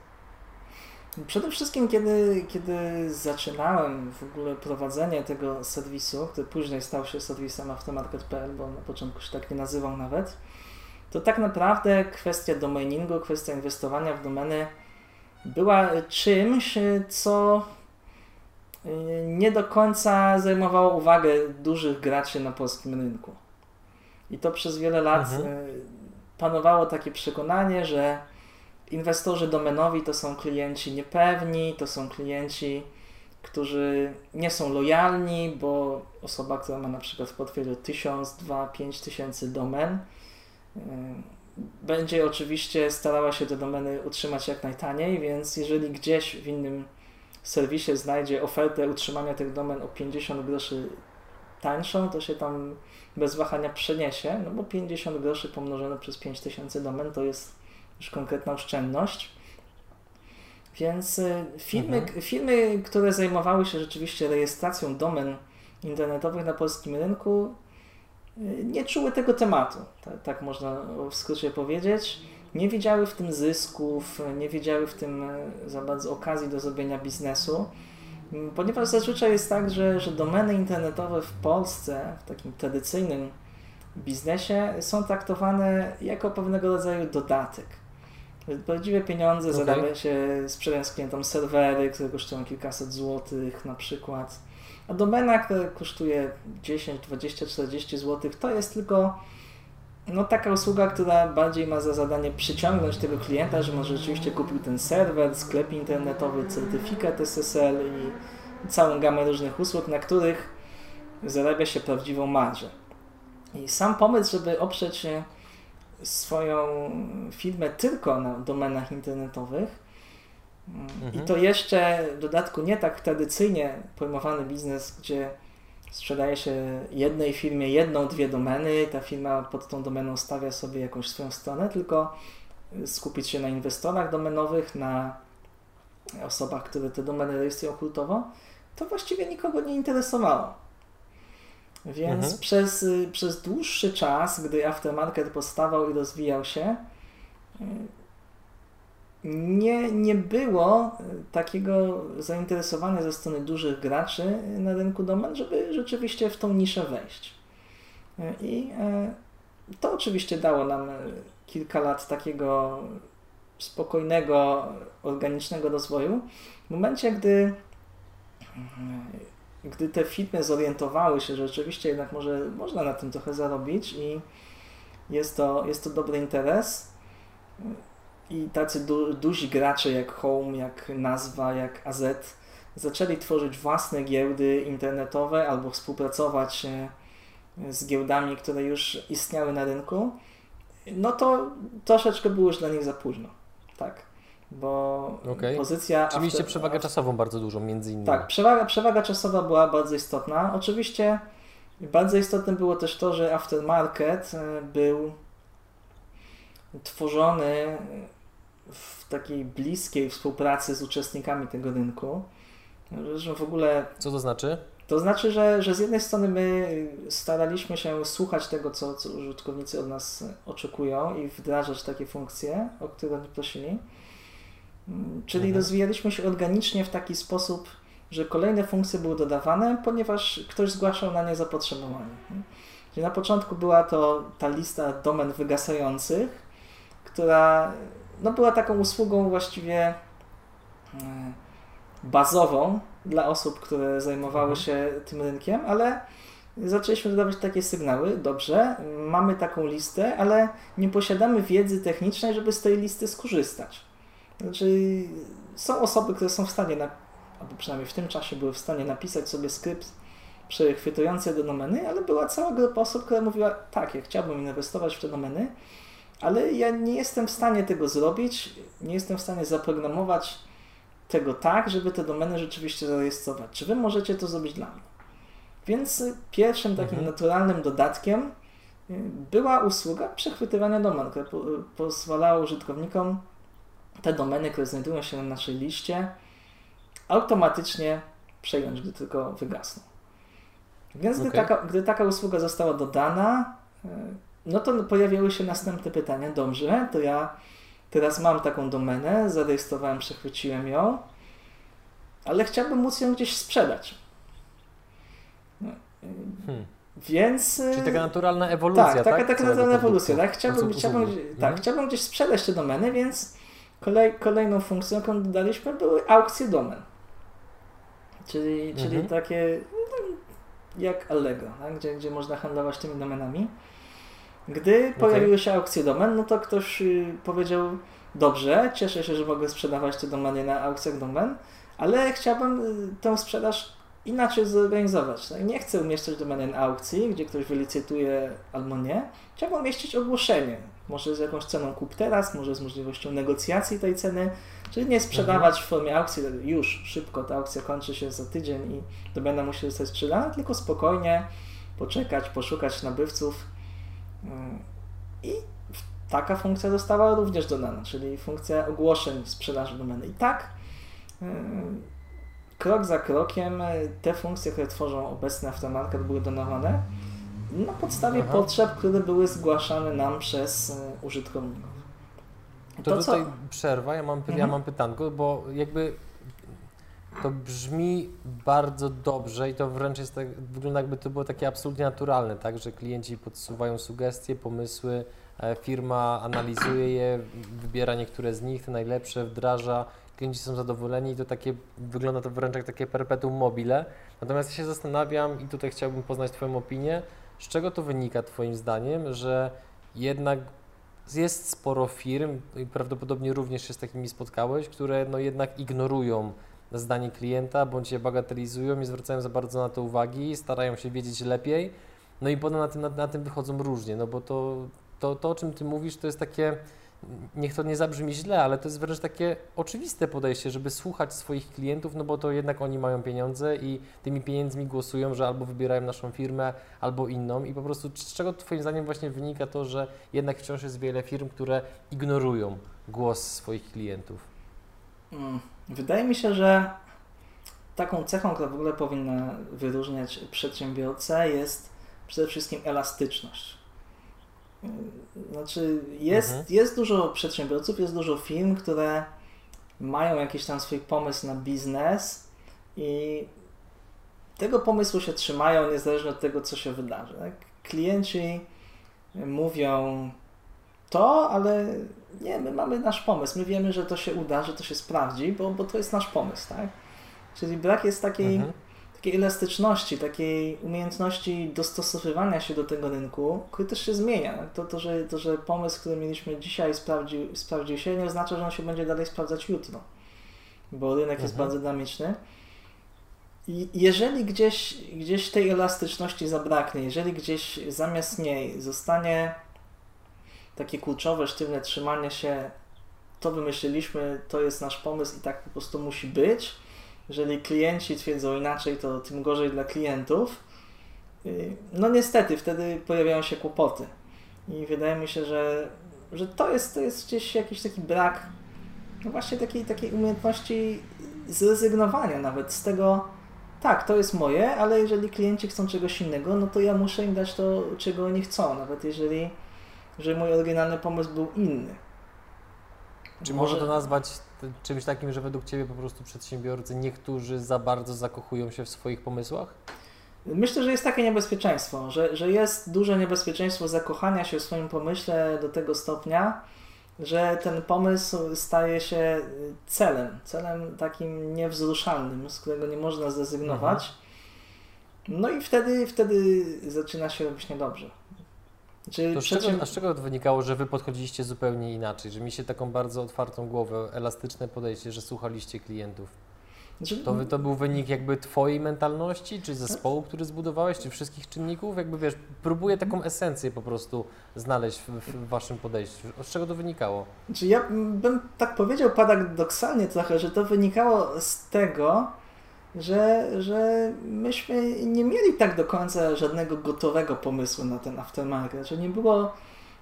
Przede wszystkim, kiedy, kiedy zaczynałem w ogóle prowadzenie tego serwisu, który później stał się serwisem aftermarket.pl, bo na początku się tak nie nazywał nawet, to tak naprawdę kwestia domainingu, kwestia inwestowania w domeny była czymś, co y, nie do końca zajmowało uwagę dużych graczy na polskim rynku. I to przez wiele lat mhm. Y, panowało takie przekonanie, że Inwestorzy domenowi to są klienci niepewni, to są klienci, którzy nie są lojalni, bo osoba, która ma na przykład w portfelu 1000, 2, 5 tysięcy domen, y, będzie oczywiście starała się te domeny utrzymać jak najtaniej, więc jeżeli gdzieś w innym serwisie znajdzie ofertę utrzymania tych domen o 50 groszy tańszą, to się tam bez wahania przeniesie, no bo 50 groszy pomnożone przez 5000 domen to jest już konkretna oszczędność. Więc y, firmy, mhm. firmy, które zajmowały się rzeczywiście rejestracją domen internetowych na polskim rynku, y, nie czuły tego tematu, tak, tak można w skrócie powiedzieć. Nie widziały w tym zysków, nie widziały w tym y, za bardzo okazji do zrobienia biznesu, mm, ponieważ zazwyczaj jest tak, że, że domeny internetowe w Polsce, w takim tradycyjnym biznesie, są traktowane jako pewnego rodzaju dodatek. Prawdziwe pieniądze okay. zarabia się sprzedając klientom serwery, które kosztują kilkaset złotych na przykład. A domena, która kosztuje 10, 20, 40 zł, to jest tylko no, taka usługa, która bardziej ma za zadanie przyciągnąć tego klienta, że może rzeczywiście kupił ten serwer, sklep internetowy, certyfikat SSL i całą gamę różnych usług, na których zarabia się prawdziwą marżę. I sam pomysł, żeby oprzeć swoją firmę tylko na domenach internetowych, Mhm. I to jeszcze w dodatku nie tak tradycyjnie pojmowany biznes, gdzie sprzedaje się jednej firmie jedną, dwie domeny, ta firma pod tą domeną stawia sobie jakąś swoją stronę, tylko skupić się na inwestorach domenowych, na osobach, które te domeny rejestrują hurtowo, to właściwie nikogo nie interesowało. Więc mhm. przez, przez dłuższy czas, gdy aftermarket powstawał i rozwijał się, nie, nie było e, takiego zainteresowania ze strony dużych graczy na rynku domen, żeby rzeczywiście w tą niszę wejść. I to oczywiście dało nam kilka lat takiego spokojnego, organicznego rozwoju. W momencie, gdy, gdy te firmy zorientowały się, że rzeczywiście jednak może, można na tym trochę zarobić i jest to, jest to dobry interes, i tacy du duzi gracze jak Home, jak Nazwa, jak AZ zaczęli tworzyć własne giełdy internetowe albo współpracować e, z giełdami, które już istniały na rynku, no to troszeczkę było już dla nich za późno. Tak. Bo okay. pozycja. Czyli mieliście przewagę czasową bardzo dużą, między innymi. Tak, przewaga, przewaga czasowa była bardzo istotna. Oczywiście bardzo istotne było też to, że aftermarket e, był tworzony w takiej bliskiej współpracy z uczestnikami tego rynku. Że w ogóle. Co to znaczy? To znaczy, że, że z jednej strony my staraliśmy się słuchać tego, co, co użytkownicy od nas oczekują i wdrażać takie funkcje, o które oni prosili. Czyli mhm. rozwijaliśmy się organicznie w taki sposób, że kolejne funkcje były dodawane, ponieważ ktoś zgłaszał na nie zapotrzebowanie. Czyli na początku była to ta lista domen wygasających, która no była taką usługą właściwie e, bazową dla osób, które zajmowały mhm. się tym rynkiem, ale zaczęliśmy dodawać takie sygnały, dobrze, mamy taką listę, ale nie posiadamy wiedzy technicznej, żeby z tej listy skorzystać. Znaczy, są osoby, które są w stanie, na, albo przynajmniej w tym czasie były w stanie napisać sobie skrypt przechwytujący do domeny, ale była cała grupa osób, która mówiła, tak, ja chciałbym inwestować w te domeny, ale ja nie jestem w stanie tego zrobić, nie jestem w stanie zaprogramować tego tak, żeby te domeny rzeczywiście zarejestrować. Czy wy możecie to zrobić dla mnie? Więc pierwszym takim mhm. naturalnym dodatkiem y, była usługa przechwytywania domen, która pozwalała użytkownikom te domeny, które znajdują się na naszej liście, automatycznie przejąć, gdy tylko wygasną. Więc okay. gdy, taka, gdy taka usługa została dodana, y, no to pojawiały się następne pytania. Dobrze, to ja teraz mam taką domenę, zarejestrowałem, przechwyciłem ją, ale chciałbym móc ją gdzieś sprzedać. No, hmm. Więc. Czyli taka naturalna ewolucja. Tak, taka, tak? taka naturalna ewolucja. Tak? Chciałbym, chciałbym, tak, hmm. chciałbym gdzieś sprzedać te domeny, więc kolej, kolejną funkcją, jaką dodaliśmy, były aukcje domen. Czyli, czyli mhm. takie no, jak Allegro, tak? gdzie, gdzie można handlować tymi domenami. Gdy okay. pojawiły się aukcje domen, no to ktoś y, powiedział, dobrze, cieszę się, że mogę sprzedawać te domeny na aukcjach domen, ale chciałbym y, tę sprzedaż inaczej zorganizować. Tak? Nie chcę umieszczać domeny na aukcji, gdzie ktoś wylicytuje albo nie. Chciałbym umieścić ogłoszenie. Może z jakąś ceną kup teraz, może z możliwością negocjacji tej ceny, czyli nie sprzedawać mhm. w formie aukcji już szybko, ta aukcja kończy się za tydzień i domena musi zostać sprzedana, tylko spokojnie poczekać, poszukać nabywców i taka funkcja została również dodana, czyli funkcja ogłoszeń sprzedaży domeny. I tak y, krok za krokiem te funkcje, które tworzą obecny aftermarket były dodawane na podstawie Aha. potrzeb, które były zgłaszane nam przez y, użytkowników. To, to tutaj co? przerwa, ja mam, mhm. ja mam pytanko, bo jakby to brzmi bardzo dobrze i to wręcz jest tak, wygląda jakby to było takie absolutnie naturalne, tak, że klienci podsuwają sugestie, pomysły, e, firma analizuje je, wybiera niektóre z nich, te najlepsze, wdraża, klienci są zadowoleni i to takie, wygląda to wręcz jak takie perpetuum mobile. Natomiast ja się zastanawiam i tutaj chciałbym poznać Twoją opinię, z czego to wynika Twoim zdaniem, że jednak jest sporo firm i prawdopodobnie również się z takimi spotkałeś, które no jednak ignorują zdanie klienta, bądź je bagatelizują, nie zwracają za bardzo na to uwagi, starają się wiedzieć lepiej, no i potem na tym, na, na tym wychodzą różnie, no bo to, to, to, o czym Ty mówisz, to jest takie niech to nie zabrzmi źle, ale to jest wręcz takie oczywiste podejście, żeby słuchać swoich klientów, no bo to jednak oni mają pieniądze i tymi pieniędzmi głosują, że albo wybierają naszą firmę, albo inną i po prostu z czego Twoim zdaniem właśnie wynika to, że jednak wciąż jest wiele firm, które ignorują głos swoich klientów? Mm, wydaje mi się, że taką cechą, która w ogóle powinna wyróżniać przedsiębiorcę jest przede wszystkim elastyczność znaczy, jest, mhm. jest dużo przedsiębiorców, jest dużo firm, które mają jakiś tam swój pomysł na biznes i tego pomysłu się trzymają niezależnie od tego, co się wydarzy. Tak? Klienci mówią to, ale nie, my mamy nasz pomysł, my wiemy, że to się uda, że to się sprawdzi, bo, bo to jest nasz pomysł. Tak? Czyli brak jest takiej. Mhm takiej elastyczności, takiej umiejętności dostosowywania się do tego rynku, który też się zmienia. To, to, że, to, że pomysł, który mieliśmy dzisiaj sprawdził, sprawdził się, nie oznacza, że on się będzie dalej sprawdzać jutro, bo rynek mhm. jest bardzo dynamiczny. I jeżeli gdzieś, gdzieś tej elastyczności zabraknie, jeżeli gdzieś zamiast niej zostanie takie kurczowe, sztywne trzymanie się, to wymyśliliśmy, to jest nasz pomysł i tak po prostu musi być, jeżeli klienci twierdzą inaczej, to tym gorzej dla klientów. No niestety, wtedy pojawiają się kłopoty. I wydaje mi się, że, że to, jest, to jest gdzieś jakiś taki brak no właśnie takiej, takiej umiejętności zrezygnowania nawet z tego, tak, to jest moje, ale jeżeli klienci chcą czegoś innego, no to ja muszę im dać to, czego oni chcą, nawet jeżeli że mój oryginalny pomysł był inny. Czy może to nazwać czymś takim, że według Ciebie po prostu przedsiębiorcy niektórzy za bardzo zakochują się w swoich pomysłach? Myślę, że jest takie niebezpieczeństwo, że, że jest duże niebezpieczeństwo zakochania się w swoim pomyśle do tego stopnia, że ten pomysł staje się celem, celem takim niewzruszalnym, z którego nie można zrezygnować. Mhm. No i wtedy, wtedy zaczyna się robić niedobrze. Czyli to z, czego, a z czego to wynikało, że Wy podchodziliście zupełnie inaczej, że mieliście taką bardzo otwartą głowę, elastyczne podejście, że słuchaliście klientów? Znaczy, to, to był wynik jakby Twojej mentalności, czy zespołu, który zbudowałeś, czy wszystkich czynników? Jakby wiesz, próbuję taką esencję po prostu znaleźć w, w Waszym podejściu. Z czego to wynikało? Znaczy ja bym tak powiedział paradoksalnie trochę, że to wynikało z tego, że, że myśmy nie mieli tak do końca żadnego gotowego pomysłu na ten aftermarket, że nie było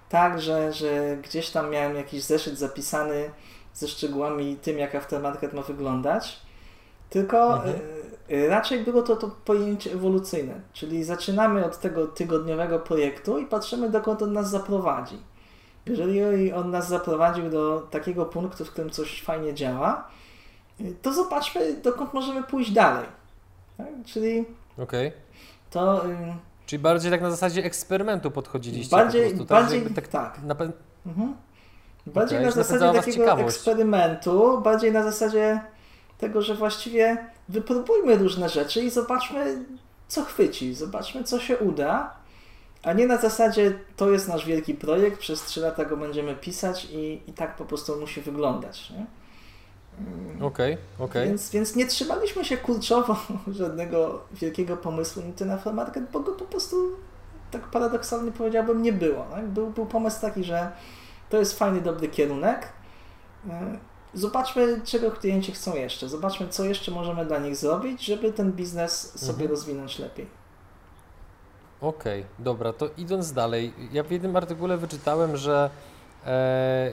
tak, że, że gdzieś tam miałem jakiś zeszyt zapisany ze szczegółami tym, jak aftermarket ma wyglądać, tylko mhm. Y, raczej było to, to pojęcie ewolucyjne, czyli zaczynamy od tego tygodniowego projektu i patrzymy, dokąd on nas zaprowadzi. Jeżeli on nas zaprowadził do takiego punktu, w którym coś fajnie działa, to zobaczmy, dokąd możemy pójść dalej. Tak? Czyli okay. to... Czyli bardziej tak na zasadzie eksperymentu podchodziliście bardziej, po prostu, tak? Bardziej, tak. tak. Na... Mhm. Bardziej okay, na zasadzie takiego eksperymentu, bardziej na zasadzie tego, że właściwie wypróbujmy różne rzeczy i zobaczmy, co chwyci, zobaczmy, co się uda, a nie na zasadzie to jest nasz wielki projekt, przez trzy lata go będziemy pisać i, i tak po prostu musi wyglądać. Nie? Okej, okay, okej. Okay. Więc, więc nie trzymaliśmy się kurczowo żadnego wielkiego pomysłu na ten aftermarket, bo go po prostu tak paradoksalnie powiedziałbym nie było. Tak? Był, był pomysł taki, że to jest fajny, dobry kierunek. E, zobaczmy, czego klienci chcą jeszcze. Zobaczmy, co jeszcze możemy dla nich zrobić, żeby ten biznes sobie mhm. rozwinąć lepiej. Okej, okay, dobra, to idąc dalej. Ja w jednym artykule wyczytałem, że e,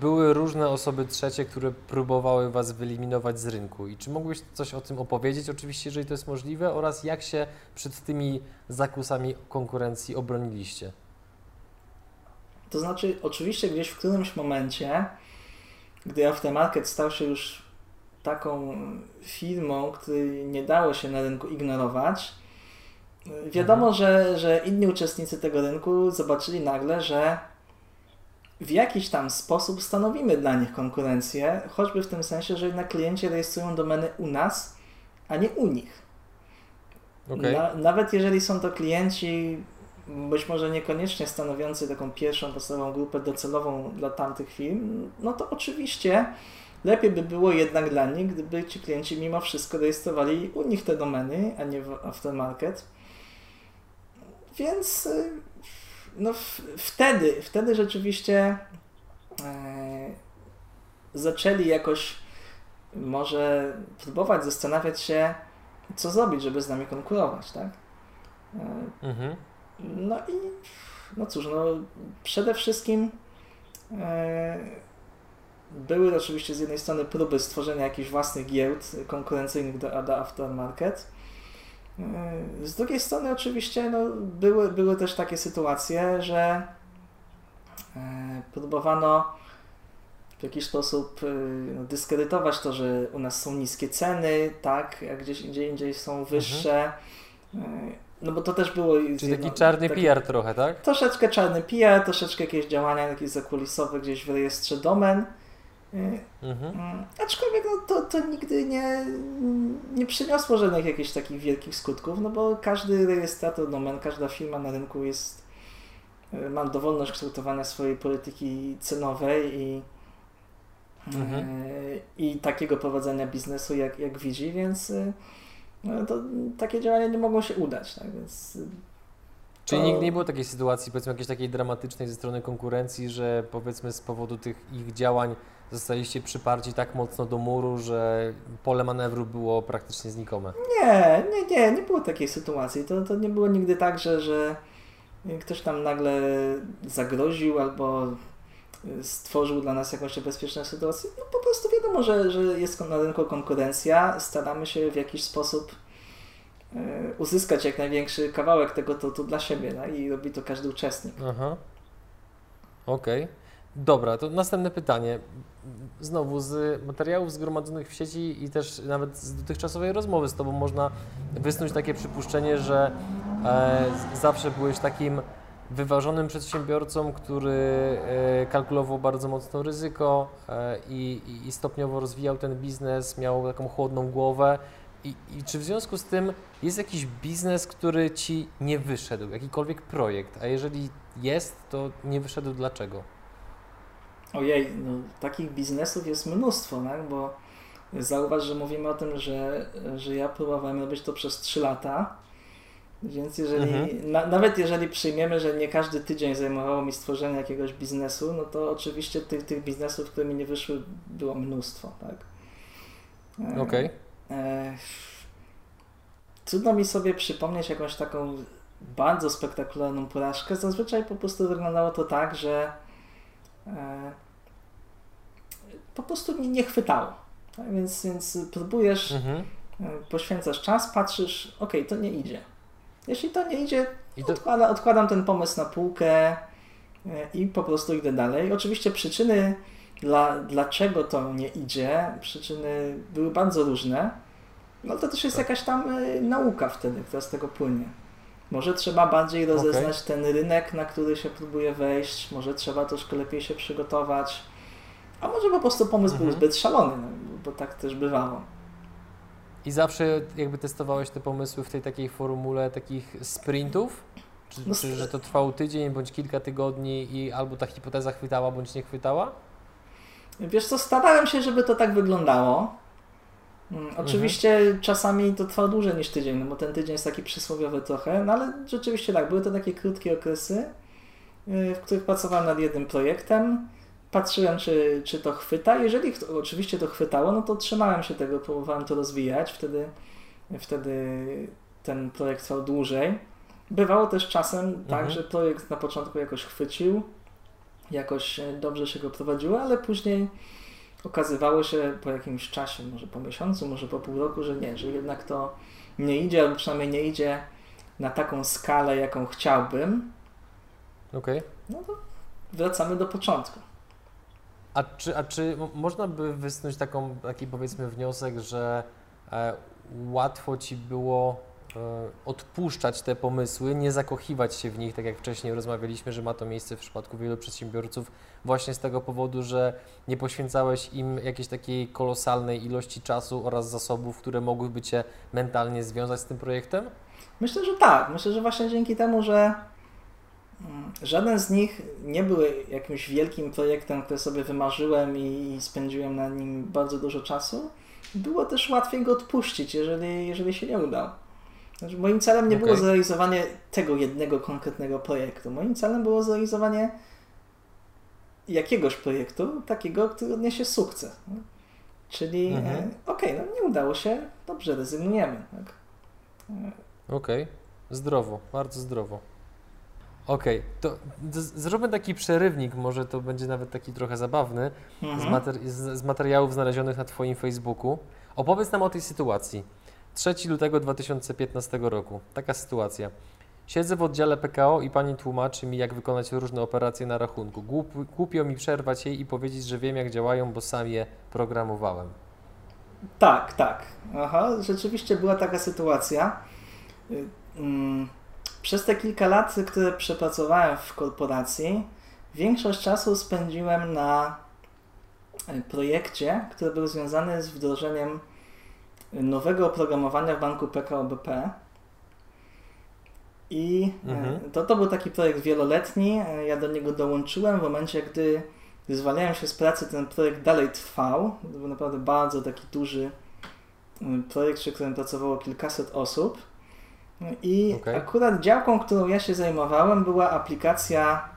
były różne osoby trzecie, które próbowały Was wyeliminować z rynku. I czy mógłbyś coś o tym opowiedzieć, oczywiście, jeżeli to jest możliwe, oraz jak się przed tymi zakusami konkurencji obroniliście? To znaczy, oczywiście gdzieś w którymś momencie, gdy Aftermarket stał się już taką firmą, której nie dało się na rynku ignorować, wiadomo, mhm. że, że inni uczestnicy tego rynku zobaczyli nagle, że w jakiś tam sposób stanowimy dla nich konkurencję, choćby w tym sensie, że jednak klienci rejestrują domeny u nas, a nie u nich. Okay. Na, nawet jeżeli są to klienci być może niekoniecznie stanowiący taką pierwszą podstawową grupę docelową dla tamtych firm, no to oczywiście lepiej by było jednak dla nich, gdyby ci klienci mimo wszystko rejestrowali u nich te domeny, a nie w aftermarket. Więc no wtedy, wtedy rzeczywiście e, zaczęli jakoś może próbować zastanawiać się, co zrobić, żeby z nami konkurować, tak? E, mhm. No i no cóż, no przede wszystkim e, były oczywiście z jednej strony próby stworzenia jakichś własnych giełd konkurencyjnych do ADA Aftermarket. E, z drugiej strony oczywiście no, były, były też takie sytuacje, że e, próbowano w jakiś sposób e, no, dyskredytować to, że u nas są niskie ceny, tak, jak gdzieś indziej, indziej są wyższe. Mhm. No bo to też było... Czyli taki czarny taki, PR trochę, tak? Troszeczkę czarny PR, troszeczkę jakieś działania jakieś zakulisowe gdzieś w rejestrze domen. Mhm. Mm, aczkolwiek no, to, to nigdy nie, nie przyniosło żadnych jakichś takich wielkich skutków, no bo każdy rejestrator domen, każda firma na rynku jest y, ma dowolność kształtowania swojej polityki cenowej i, mhm. Y, i takiego prowadzenia biznesu jak, jak widzi, więc no to takie działania nie mogą się udać, tak więc... Czyli to... nigdy nie było takiej sytuacji, powiedzmy jakiejś takiej dramatycznej ze strony konkurencji, że powiedzmy z powodu tych ich działań zostaliście przyparci tak mocno do muru, że pole manewru było praktycznie znikome? Nie, nie, nie, nie było takiej sytuacji. To, to nie było nigdy tak, że, że ktoś tam nagle zagroził albo stworzył dla nas jakąś bezpieczną sytuację. No po prostu wiadomo, że, że jest na rynku konkurencja, staramy się w jakiś sposób e, uzyskać jak największy kawałek tego to, to dla siebie no? i robi to każdy uczestnik. Aha. Okej. Okay. Dobra, to następne pytanie. Znowu z materiałów zgromadzonych w sieci i też nawet z dotychczasowej rozmowy z Tobą można wysnuć takie przypuszczenie, że e, zawsze byłeś takim wyważonym przedsiębiorcą, który e, kalkulował bardzo mocno ryzyko e, i, i stopniowo rozwijał ten biznes, miał taką chłodną głowę. I, I, czy w związku z tym jest jakiś biznes, który ci nie wyszedł, jakikolwiek projekt? A jeżeli jest, to nie wyszedł dlaczego? Ojej, no, takich biznesów jest mnóstwo, tak? bo zauważ, że mówimy o tym, że, że ja próbowałem robić to przez 3 lata więc jeżeli, mhm. na, nawet jeżeli przyjmiemy, że nie każdy tydzień zajmowało mi stworzenie jakiegoś biznesu, no to oczywiście tych, tych biznesów, które mi nie wyszły, było mnóstwo, tak? E, Okej. Okay. E, trudno mi sobie przypomnieć jakąś taką bardzo spektakularną porażkę. Zazwyczaj po prostu wyglądało to tak, że po prostu mi nie chwytało. Tak? Więc, więc próbujesz, mhm. E, poświęcasz czas, patrzysz, ok, to nie idzie jeśli to nie idzie, to... odkłada, odkładam ten pomysł na półkę e, i po prostu idę dalej. Oczywiście przyczyny, dla, dlaczego to nie idzie, przyczyny były bardzo różne. No to też jest tak. jakaś tam e, nauka wtedy, która z tego płynie. Może trzeba bardziej rozeznać okay. ten rynek, na który się próbuje wejść, może trzeba troszkę lepiej się przygotować, a może po prostu pomysł mhm. był zbyt szalony, no, bo tak też bywało. I zawsze jakby testowałeś te pomysły w tej takiej formule takich sprintów? Czy, no, czy że to trwało tydzień bądź kilka tygodni i albo ta hipoteza chwytała bądź nie chwytała? Wiesz co, starałem się, żeby to tak wyglądało. Mm, oczywiście mhm. czasami to trwa dłużej niż tydzień, no bo ten tydzień jest taki przysłowiowy trochę, no ale rzeczywiście tak, były to takie krótkie okresy, y, w których pracowałem nad jednym projektem patrzyłem, czy, czy to chwyta. Jeżeli oczywiście to chwytało, no to trzymałem się tego, próbowałem to rozwijać. Wtedy, wtedy ten projekt trwał dłużej. Bywało też czasem tak, mhm. tak, że projekt na początku jakoś chwycił, jakoś dobrze się go prowadziło, ale później okazywało się po jakimś czasie, może po miesiącu, może po pół roku, że nie, że jednak to nie idzie, albo przynajmniej nie idzie na taką skalę, jaką chciałbym. Okej. Okay. No to wracamy do początku. A czy, a czy można by wysnuć taką, taki powiedzmy wniosek, że e, łatwo Ci było odpuszczać te pomysły, nie zakochiwać się w nich, tak jak wcześniej rozmawialiśmy, że ma to miejsce w przypadku wielu przedsiębiorców, właśnie z tego powodu, że nie poświęcałeś im jakiejś takiej kolosalnej ilości czasu oraz zasobów, które mogłyby Cię mentalnie związać z tym projektem? Myślę, że tak. Myślę, że właśnie dzięki temu, że mm, żaden z nich nie był jakimś wielkim projektem, który sobie wymarzyłem i spędziłem na nim bardzo dużo czasu, było też łatwiej go odpuścić, jeżeli, jeżeli się nie udał. Znaczy, moim celem nie okay. było zrealizowanie tego jednego konkretnego projektu. Moim celem było zrealizowanie jakiegoś projektu, takiego, który odniesie sukces. Czyli mhm. e, okej, okay, no nie udało się, dobrze, rezygnujemy. Tak? Okej, okay. zdrowo, bardzo zdrowo. Okej, okay. to zróbmy taki przerywnik, może to będzie nawet taki trochę zabawny, mhm. z, materi z, z materiałów znalezionych na Twoim Facebooku. Opowiedz nam o tej sytuacji. 3 lutego 2015 roku. Taka sytuacja. Siedzę w oddziale PKO i pani tłumaczy mi, jak wykonać różne operacje na rachunku. Głup, głupio mi przerwać jej i powiedzieć, że wiem, jak działają, bo sam je programowałem. Tak, tak. Aha, rzeczywiście była taka sytuacja. Y, mm, przez te kilka lat, które przepracowałem w korporacji, większość czasu spędziłem na y, projekcie, który był związany z wdrożeniem nowego oprogramowania w banku PKO BP. I y, mhm. to, to był taki projekt wieloletni. Ja do niego dołączyłem w momencie, gdy, zwalniałem się z pracy. Ten projekt dalej trwał. To był naprawdę bardzo taki duży projekt, przy którym pracowało kilkaset osób. I okay. akurat działką, którą ja się zajmowałem, była aplikacja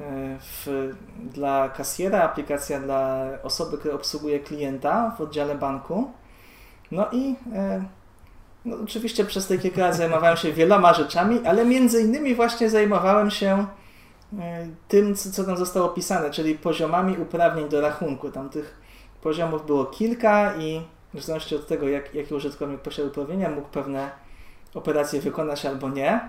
e, w, dla kasjera, aplikacja dla osoby, która obsługuje klienta w oddziale banku. No i e, no oczywiście przez te kilka lat zajmowałem się wieloma rzeczami, ale między innymi właśnie zajmowałem się e, tym, co, tam zostało opisane, czyli poziomami uprawnień do rachunku. Tam tych poziomów było kilka i w zależności od tego, jak, jaki użytkownik posiada uprawnienia, mógł pewne operację wykonać albo nie.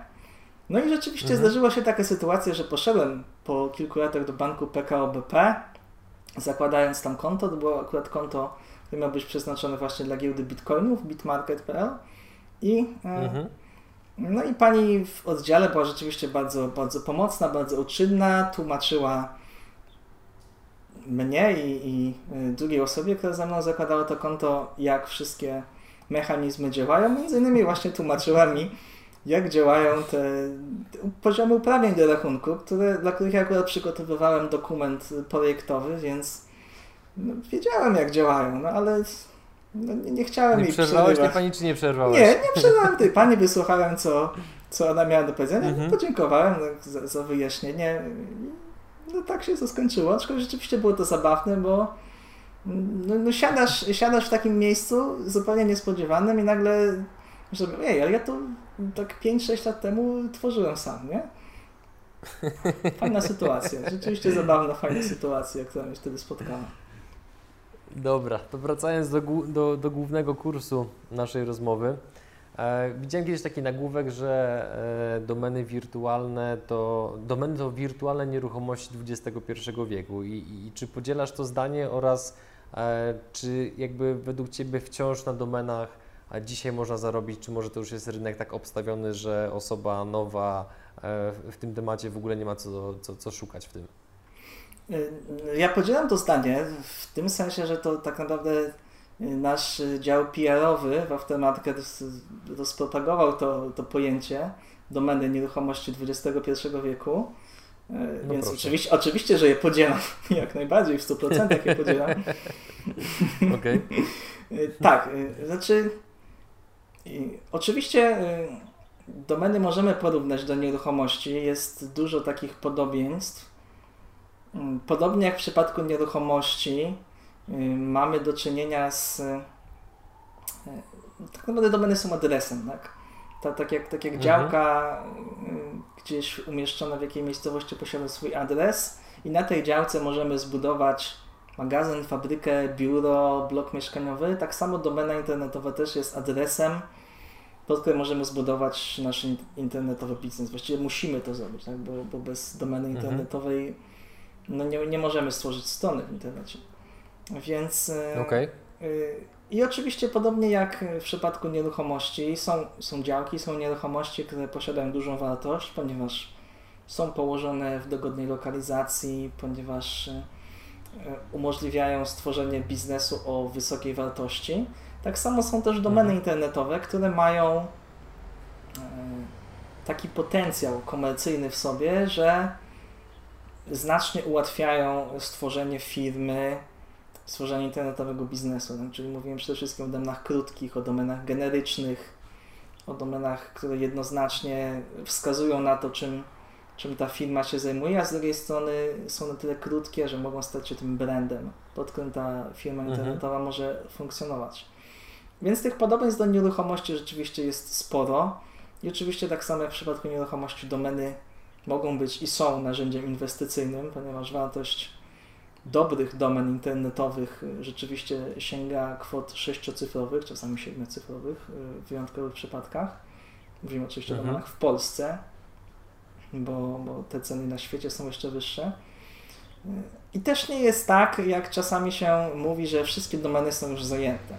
No i rzeczywiście mhm. zdarzyła się taka sytuacja, że poszedłem po kilku latach do banku PKO BP, zakładając tam konto, to było akurat konto, które miało być przeznaczone właśnie dla giełdy bitcoinów, bitmarket.pl i e, mhm. no i pani w oddziale była rzeczywiście bardzo, bardzo pomocna, bardzo uczynna, tłumaczyła mnie i, i e, drugiej osobie, która ze mną zakładała to konto, jak wszystkie mechanizmy działają. Między innymi właśnie tłumaczyła mi, jak działają te, poziomy uprawnień do rachunku, które, dla których ja akurat przygotowywałem dokument projektowy, więc no, wiedziałem jak działają, no ale no, nie, nie chciałem nie jej przerwałeś tej pani, czy nie przerwałeś? Nie, nie przerwałem tej pani, wysłuchałem co, co ona miała do powiedzenia, mhm. podziękowałem za, za wyjaśnienie. No tak się to skończyło, aczkolwiek rzeczywiście było to zabawne, bo no, no siadasz, siadasz w takim miejscu zupełnie niespodziewanym i nagle że ej, ale ja to tak 5-6 lat temu tworzyłem sam, nie? Fajna sytuacja. Rzeczywiście zabawna, fajna sytuacja, która mnie wtedy spotkała. Dobra, to wracając do, do, do głównego kursu naszej rozmowy. E, widziałem kiedyś taki nagłówek, że e, domeny wirtualne to domeny to wirtualne nieruchomości XXI wieku. I, I, czy podzielasz to zdanie oraz E, czy jakby według Ciebie wciąż na domenach dzisiaj można zarobić, czy może to już jest rynek tak obstawiony, że osoba nowa e, w tym temacie w ogóle nie ma co, co, co szukać w tym? E, ja podzielam to zdanie w tym sensie, że to tak naprawdę nasz dział PR-owy w Aftermarket rozpropagował to, to pojęcie domeny nieruchomości XXI wieku no Więc oczywiście, oczywiście, że je podzielam, jak najbardziej, w 100% je podzielam. Okej. Tak, znaczy oczywiście domeny możemy porównać do nieruchomości, jest dużo takich podobieństw. Mm, podobnie jak w przypadku nieruchomości mamy do czynienia z tak naprawdę domeny są adresem, tak? Tak jak, tak jak mhm. działka gdzieś umieszczona w jakiej miejscowości posiada swój adres i na tej działce możemy zbudować magazyn, fabrykę, biuro, blok mieszkaniowy. Tak samo domena internetowa też jest adresem, pod którym możemy zbudować nasz internetowy biznes. Właściwie musimy to zrobić, tak? bo, bo bez domeny mhm. No nie, nie możemy stworzyć strony w internecie. Więc e, okay. I oczywiście podobnie jak w przypadku nieruchomości, są, są działki, są nieruchomości, które posiadają dużą wartość, ponieważ są położone w dogodnej lokalizacji, ponieważ e, umożliwiają stworzenie biznesu o wysokiej wartości. Tak samo są też domeny mhm. internetowe, które mają e, taki potencjał komercyjny w sobie, że znacznie ułatwiają stworzenie firmy, stworzenie internetowego biznesu. No, czyli mówiłem przede wszystkim o domenach krótkich, o domenach generycznych, o domenach, które jednoznacznie wskazują na to, czym, czym ta firma się zajmuje, a z drugiej strony są na tyle krótkie, że mogą stać się tym brandem, pod którym ta firma mhm. internetowa mhm. może funkcjonować. Więc tych podobieństw do nieruchomości rzeczywiście jest sporo. I oczywiście tak samo jak w przypadku nieruchomości domeny mogą być i są narzędziem inwestycyjnym, ponieważ wartość dobrych domen internetowych rzeczywiście sięga kwot sześciocyfrowych, czasami siedmiocyfrowych w wyjątkowych przypadkach. Mówimy oczywiście mhm. o domenach w Polsce, bo, bo te ceny na świecie są jeszcze wyższe. I też nie jest tak, jak czasami się mówi, że wszystkie domeny są już zajęte.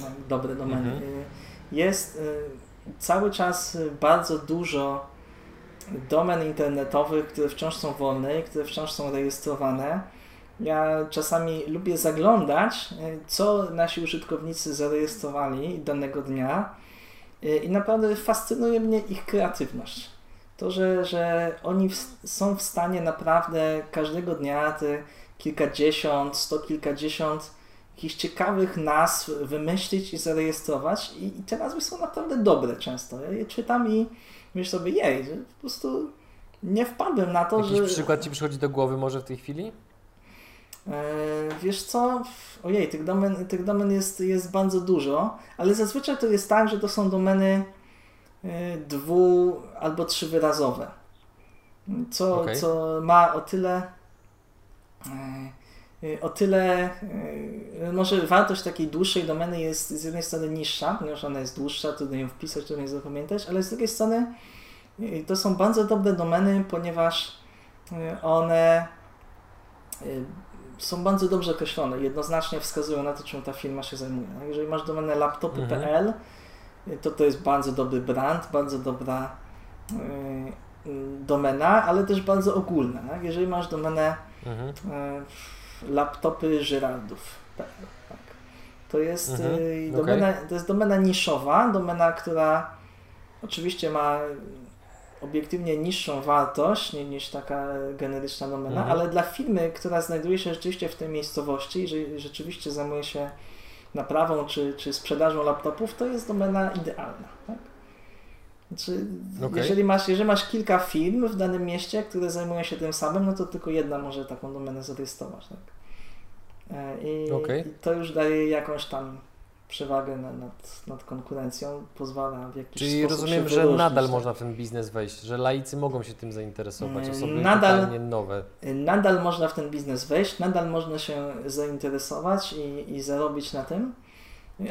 No, dobre domeny. Mhm. Jest y, cały czas bardzo dużo domen internetowych, które wciąż są wolne i które wciąż są rejestrowane. Ja czasami lubię zaglądać, y, co nasi użytkownicy zarejestrowali danego dnia y, i naprawdę fascynuje mnie ich kreatywność. To, że, że oni w, są w stanie naprawdę każdego dnia te kilkadziesiąt, sto kilkadziesiąt jakichś ciekawych nazw wymyślić i zarejestrować i, i te nazwy są naprawdę dobre często. Ja je czytam i myślę sobie, jej, że po prostu nie wpadłem na to, Jakiś że... przykład Ci przychodzi do głowy może w tej chwili? E, wiesz co, ojej, tych domen, tych domen jest, jest bardzo dużo, ale zazwyczaj to jest tak, że to są domeny e, dwu albo trzywyrazowe. Co, okay. co ma o tyle e, o tyle y, może wartość takiej dłuższej domeny jest z jednej strony niższa, ponieważ ona jest dłuższa, trudno ją wpisać, trudno ją zapamiętać, ale z drugiej strony y, to są bardzo dobre domeny, ponieważ one są bardzo dobrze określone, jednoznacznie wskazują na to, czym ta firma się zajmuje. No, jeżeli masz domenę laptopy.pl, mhm. to to jest bardzo dobry brand, bardzo dobra domena, ale też bardzo ogólna. Jeżeli masz domenę mhm laptopy Żyrardów. Tak, tak. To jest mhm, y, domena, okay. to jest domena niszowa, domena, która oczywiście ma obiektywnie niższą wartość niż taka generyczna domena, mhm. ale dla firmy, która znajduje się rzeczywiście w tej miejscowości i rzeczywiście zajmuje się naprawą czy, czy sprzedażą laptopów, to jest domena idealna. Tak? Znaczy, okay. jeżeli, masz, jeżeli masz kilka firm w danym mieście, które zajmują się tym samym, no to tylko jedna może taką domenę zarejestrować. Tak? E, I, okay. I, to już daje jakąś tam przewagę nad, nad konkurencją, pozwala w jakiś Czyli sposób rozumiem, że nadal tak? można w ten biznes wejść, że laicy mogą się tym zainteresować, mm, osoby nadal, totalnie nowe. Nadal można w ten biznes wejść, nadal można się zainteresować i, i zarobić na tym.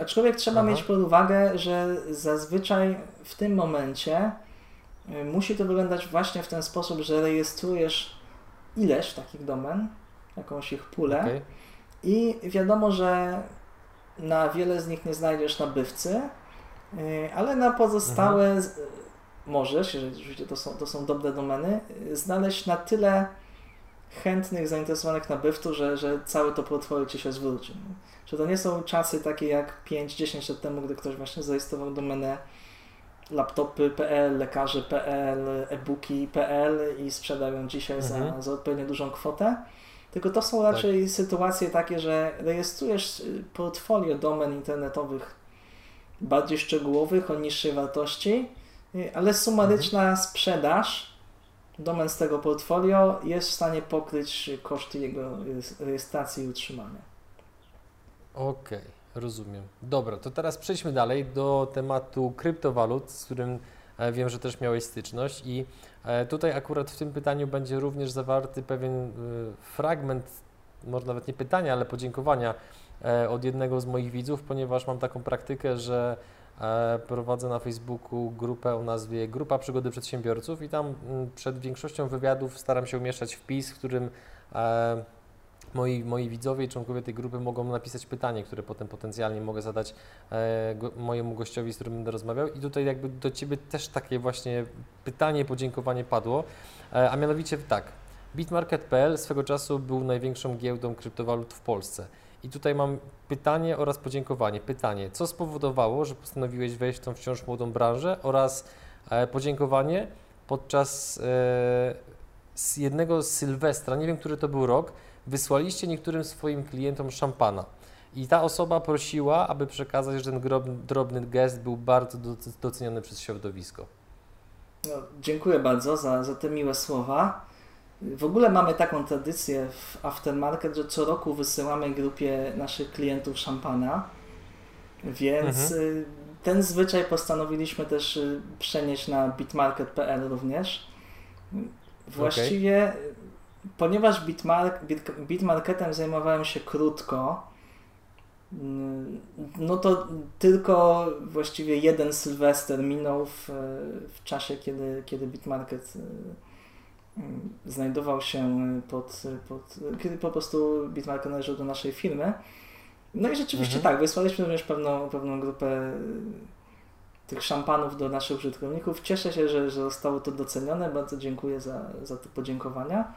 Aczkolwiek trzeba Aha. mieć pod uwagę, że zazwyczaj w tym momencie y, musi to wyglądać właśnie w ten sposób, że rejestrujesz ileś takich domen, jakąś ich pulę okay. i wiadomo, że na wiele z nich nie znajdziesz nabywcy, y, ale na pozostałe mhm. możesz, jeżeli oczywiście to są, to są dobre domeny, znaleźć na tyle chętnych, zainteresowanych nabywców, że, że całe to portfolio Ci się zwróci. Że to nie są czasy takie jak 5-10 lat temu, gdy ktoś właśnie zarejestrował domenę laptopy.pl, lekarze.pl, e-booki.pl i sprzedał ją dzisiaj mhm. za, za odpowiednio dużą kwotę. Tylko to są raczej tak. sytuacje takie, że rejestrujesz y, portfolio domen internetowych bardziej szczegółowych, o niższej wartości, y, ale sumaryczna mhm. sprzedaż domen z tego portfolio jest w stanie pokryć koszty jego rejestracji i utrzymania. Okej, okay, rozumiem. Dobra, to teraz przejdźmy dalej do tematu kryptowalut, z którym e, wiem, że też miałeś styczność i e, tutaj akurat w tym pytaniu będzie również zawarty pewien e, fragment, może nawet nie pytania, ale podziękowania od jednego z moich widzów, ponieważ mam taką praktykę, że prowadzę na Facebooku grupę o nazwie Grupa Przygody Przedsiębiorców i tam przed większością wywiadów staram się umieszczać wpis, w którym moi, moi widzowie i członkowie tej grupy mogą napisać pytanie, które potem potencjalnie mogę zadać e, go, mojemu gościowi, z którym będę rozmawiał. I tutaj jakby do Ciebie też takie właśnie pytanie, podziękowanie padło, e, a mianowicie tak, bitmarket.pl swego czasu był największą giełdą kryptowalut w Polsce. I tutaj mam pytanie oraz podziękowanie. Pytanie, co spowodowało, że postanowiłeś wejść w tą wciąż młodą branżę oraz e, podziękowanie podczas e, z jednego Sylwestra, nie wiem, który to był rok, wysłaliście niektórym swoim klientom szampana. I ta osoba prosiła, aby przekazać, że ten drobny gest był bardzo doceniony przez środowisko. No, dziękuję bardzo za, za te miłe słowa. W ogóle mamy taką tradycję w Aftermarket, że co roku wysyłamy grupie naszych klientów szampana, więc mhm. Y, ten zwyczaj postanowiliśmy też y, przenieść na bitmarket.pl również. Właściwie, okay. Ponieważ bitmark, bit, bitmarketem zajmowałem się krótko, mm, no to tylko właściwie jeden Sylwester minął w, w czasie, kiedy, kiedy Bitmarket y, mm, znajdował się pod, pod, kiedy po prostu Bitmarket należał do naszej firmy. No i rzeczywiście mhm. tak, wysłaliśmy również pewną, pewną grupę tych szampanów do naszych użytkowników. Cieszę się, że, że zostało to docenione. Bardzo dziękuję za, za te podziękowania.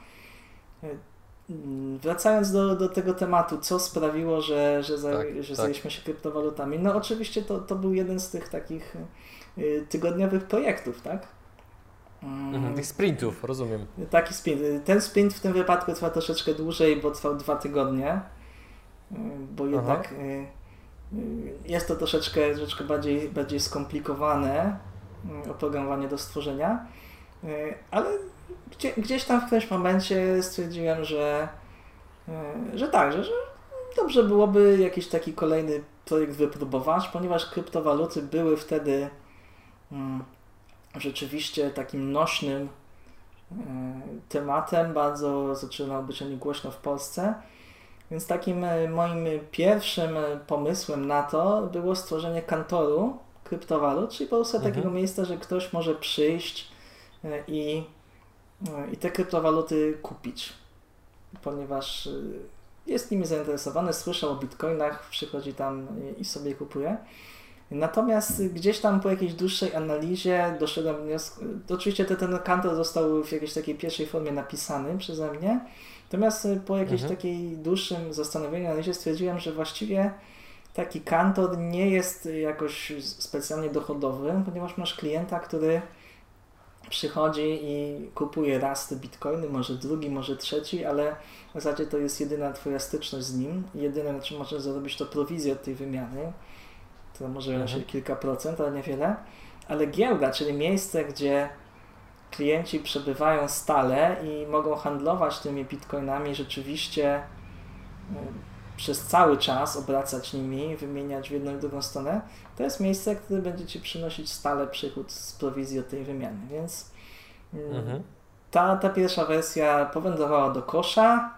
Wracając do, do tego tematu, co sprawiło, że, że, za, tak, że tak. zajęliśmy się kryptowalutami? No oczywiście to, to był jeden z tych takich y, tygodniowych projektów, tak? Mhm, tych sprintów, rozumiem. Taki sprint. Ten sprint w tym wypadku trwa troszeczkę dłużej, bo trwał dwa tygodnie, y, bo jednak Aha y, jest to troszeczkę, troszeczkę bardziej, bardziej skomplikowane mm, oprogramowanie do stworzenia, ale gdzie, gdzieś tam w którymś momencie stwierdziłem, że, y, że tak, że, że dobrze byłoby jakiś taki kolejny projekt wypróbować, ponieważ kryptowaluty były wtedy mm, rzeczywiście takim nośnym y, tematem, bardzo zaczynał być o nim głośno w Polsce. Więc takim e, moim pierwszym e, pomysłem na to było stworzenie kantoru kryptowalut, czyli po prostu mhm. takiego miejsca, że ktoś może przyjść e, i, i te kryptowaluty kupić, ponieważ jest nimi zainteresowany, słyszał o bitcoinach, przychodzi tam i sobie kupuje. Natomiast gdzieś tam po jakiejś dłuższej analizie doszedłem do wniosku, oczywiście ten, ten kantor został w jakiejś takiej pierwszej formie napisany przeze mnie, Natomiast y, po jakiejś mhm. takiej dłuższym zastanowieniu, analizie stwierdziłem, że właściwie taki kantor nie jest jakoś specjalnie dochodowy, ponieważ masz klienta, który przychodzi i kupuje raz te bitcoiny, może drugi, może trzeci, ale w zasadzie to jest jedyna twoja styczność z nim. Jedyne, na czym możesz zarobić, to prowizję od tej wymiany, to może mhm. kilka procent, ale niewiele. Ale giełda, czyli miejsce, gdzie klienci przebywają stale i mogą handlować tymi bitcoinami rzeczywiście e, przez cały czas, obracać nimi, wymieniać w jedną i drugą stronę, to jest miejsce, które będzie Ci przynosić stale przychód z prowizji od tej wymiany. Więc mm, mhm. ta, ta pierwsza wersja powędrowała do kosza,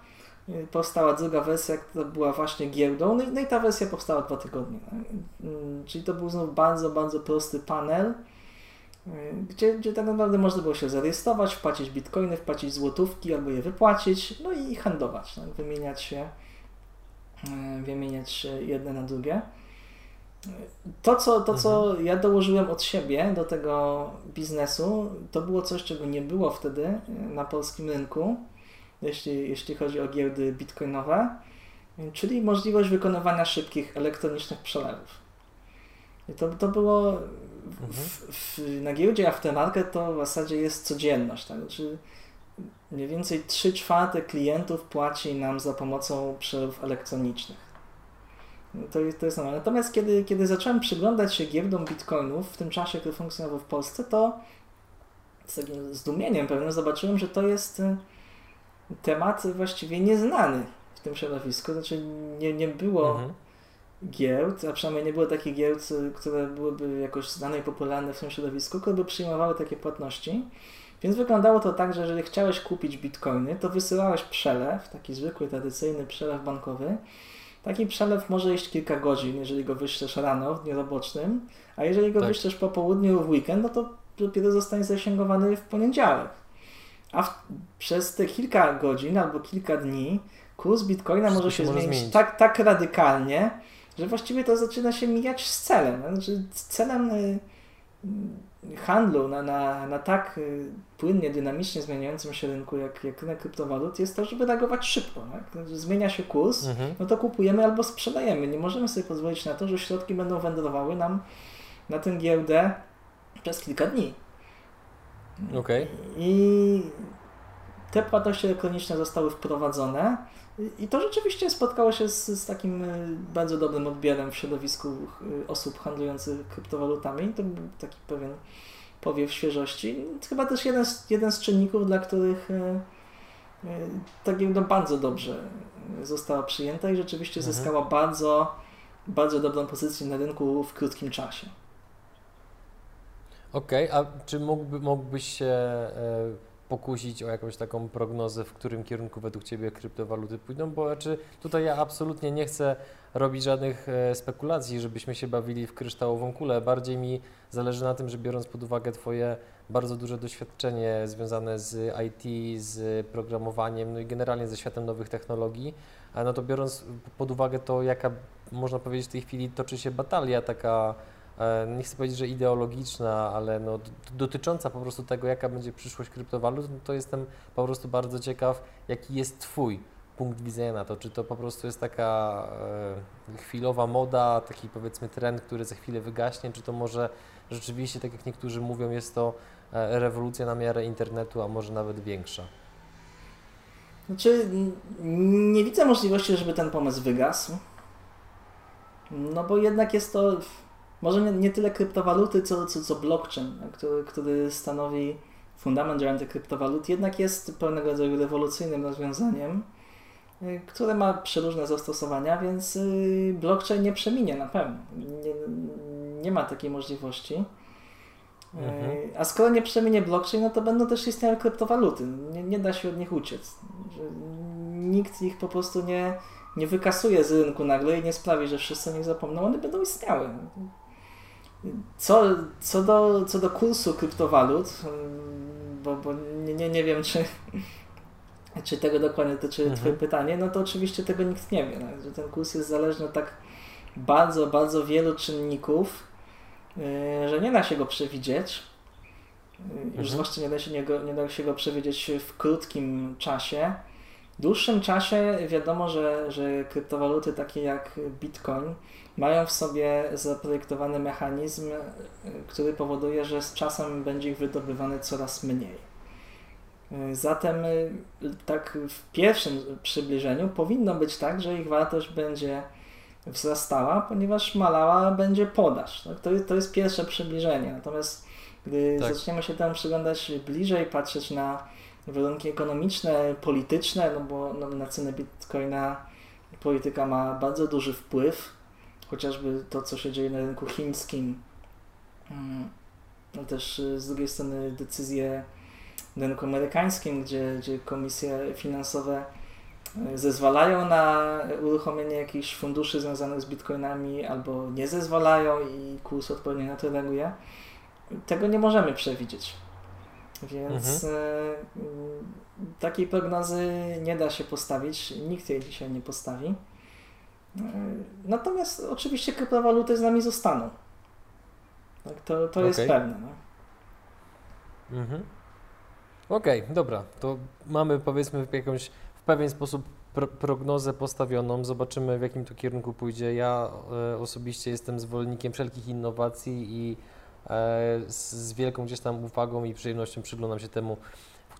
e, powstała druga wersja, która była właśnie giełdą, no i, no i ta wersja powstała dwa tygodnie. Mm, czyli to był znów bardzo, bardzo prosty panel, gdzie, gdzie tak naprawdę można było się zarejestrować, wpłacić bitcoiny, wpłacić złotówki albo je wypłacić, no i handlować, tak? wymieniać się e, wymieniać się jedne na drugie. To, co, to, co mhm. ja dołożyłem od siebie do tego biznesu, to było coś, czego nie było wtedy e, na polskim rynku, jeśli, jeśli chodzi o giełdy bitcoinowe, czyli możliwość wykonywania szybkich elektronicznych przelewów. I to, to było w, w, na giełdzie Aftermarket to w zasadzie jest codzienność. Tak? Znaczy mniej więcej 3 czwarte klientów płaci nam za pomocą przelewów elektronicznych. To, to jest normalne. Natomiast kiedy, kiedy zacząłem przyglądać się giełdom bitcoinów w tym czasie, który funkcjonował w Polsce, to z takim zdumieniem pewnym zobaczyłem, że to jest y, temat właściwie nieznany w tym środowisku. Znaczy nie, nie było mhm giełd, a przynajmniej nie było takich giełd, które byłyby jakoś znane i popularne w tym środowisku, które by przyjmowały takie płatności. Więc wyglądało to tak, że jeżeli chciałeś kupić bitcoiny, to wysyłałeś przelew, taki zwykły, tradycyjny przelew bankowy. Taki przelew może iść kilka godzin, jeżeli go wyślesz rano, w dniu roboczym, a jeżeli go tak. wyślesz po południu w weekend, no to dopiero zostanie zasięgowany w poniedziałek. A w, przez te kilka godzin albo kilka dni kurs bitcoina może się, może zmienić, zmienić, Tak, tak radykalnie, że właściwie to zaczyna się mijać z celem. Znaczy, celem y, handlu na, na, na tak y, płynnie, dynamicznie zmieniającym się rynku jak, jak rynek kryptowalut jest to, żeby reagować szybko. Tak? Zmienia się kurs, mhm. no to kupujemy albo sprzedajemy. Nie możemy sobie pozwolić na to, że środki będą wędrowały nam na tę giełdę przez kilka dni. Okay. I te płatności elektroniczne zostały wprowadzone i to rzeczywiście spotkało się z, z takim y, bardzo dobrym odbiorem w środowisku y, osób handlujących kryptowalutami. To był taki pewien powiew świeżości. Chyba też jeden z, jeden z czynników, dla których y, tak jakby bardzo dobrze została przyjęta i rzeczywiście mhm. zyskała bardzo, bardzo dobrą pozycję na rynku w krótkim czasie. Okej, okay, a czy mógłby, mógłbyś się e, pokusić o jakąś taką prognozę, w którym kierunku według Ciebie kryptowaluty pójdą? Bo znaczy, tutaj ja absolutnie nie chcę robić żadnych e, spekulacji, żebyśmy się bawili w kryształową kulę. Bardziej mi zależy na tym, że biorąc pod uwagę Twoje bardzo duże doświadczenie związane z IT, z programowaniem, no i generalnie ze światem nowych technologii, no to biorąc pod uwagę to, jaka można powiedzieć w tej chwili toczy się batalia taka nie chcę powiedzieć, że ideologiczna, ale no, dotycząca po prostu tego, jaka będzie przyszłość kryptowalut, no to jestem po prostu bardzo ciekaw, jaki jest Twój punkt widzenia na to. Czy to po prostu jest taka e, chwilowa moda, taki powiedzmy trend, który za chwilę wygaśnie, czy to może rzeczywiście, tak jak niektórzy mówią, jest to e, rewolucja na miarę internetu, a może nawet większa? Znaczy, nie widzę możliwości, żeby ten pomysł wygasł. No bo jednak jest to może nie, nie tyle kryptowaluty, co, co, co blockchain, który, który stanowi fundament działania kryptowalut, jednak jest pewnego rodzaju rewolucyjnym rozwiązaniem, y, które ma przeróżne zastosowania, więc y, blockchain nie przeminie na pewno. Nie, nie ma takiej możliwości. Y, mhm. A skoro nie przeminie blockchain, no to będą też istniały kryptowaluty. Nie, nie da się od nich uciec. Nikt ich po prostu nie, nie wykasuje z rynku nagle i nie sprawi, że wszyscy o nich zapomną. One będą istniały. Co, co, do, co do kursu kryptowalut, bo, bo nie, nie wiem, czy, czy tego dokładnie dotyczy mhm. Twoje pytanie, no to oczywiście tego nikt nie wie. No, że ten kurs jest zależny od tak bardzo, bardzo wielu czynników, yy, że nie da się go przewidzieć. Yy, już mhm. zwłaszcza nie da, się nie, nie da się go przewidzieć w krótkim czasie. W dłuższym czasie wiadomo, że, że kryptowaluty takie jak Bitcoin mają w sobie zaprojektowany mechanizm, który powoduje, że z czasem będzie ich wydobywane coraz mniej. Zatem tak w pierwszym przybliżeniu powinno być tak, że ich wartość będzie wzrastała, ponieważ malała będzie podaż. To, to jest pierwsze przybliżenie. Natomiast gdy tak. zaczniemy się temu przyglądać bliżej, patrzeć na warunki ekonomiczne, polityczne, no bo na cenę bitcoina polityka ma bardzo duży wpływ, chociażby to, co się dzieje na rynku chińskim, mm, no też y, z drugiej strony decyzje na rynku amerykańskim, gdzie, gdzie komisje finansowe y, zezwalają na uruchomienie jakichś funduszy związanych z bitcoinami albo nie zezwalają i kurs odpowiednio na to reaguje. Tego nie możemy przewidzieć. Więc mhm. y, takiej prognozy nie da się postawić. Nikt jej dzisiaj nie postawi. Natomiast oczywiście kryptowaluty z nami zostaną. Tak, to to okay. jest pewne. No. Mhm. Okej, okay, dobra. To mamy powiedzmy w jakąś w pewien sposób pro, prognozę postawioną. Zobaczymy w jakim to kierunku pójdzie. Ja e, osobiście jestem zwolennikiem wszelkich innowacji i e, z, z wielką gdzieś tam uwagą i przyjemnością przyglądam się temu,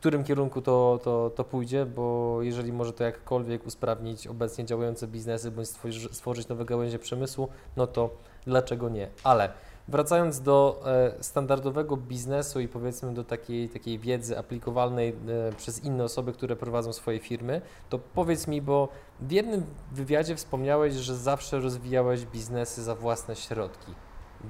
którym kierunku to, to, to pójdzie, bo jeżeli może to jakkolwiek usprawnić obecnie działające biznesy bądź stworzyć, stworzyć nowe gałęzie przemysłu, no to dlaczego nie? Ale wracając do e, standardowego biznesu i powiedzmy do takiej, takiej wiedzy aplikowalnej e, przez inne osoby, które prowadzą swoje firmy, to powiedz mi, bo w jednym wywiadzie wspomniałeś, że zawsze rozwijałeś biznesy za własne środki.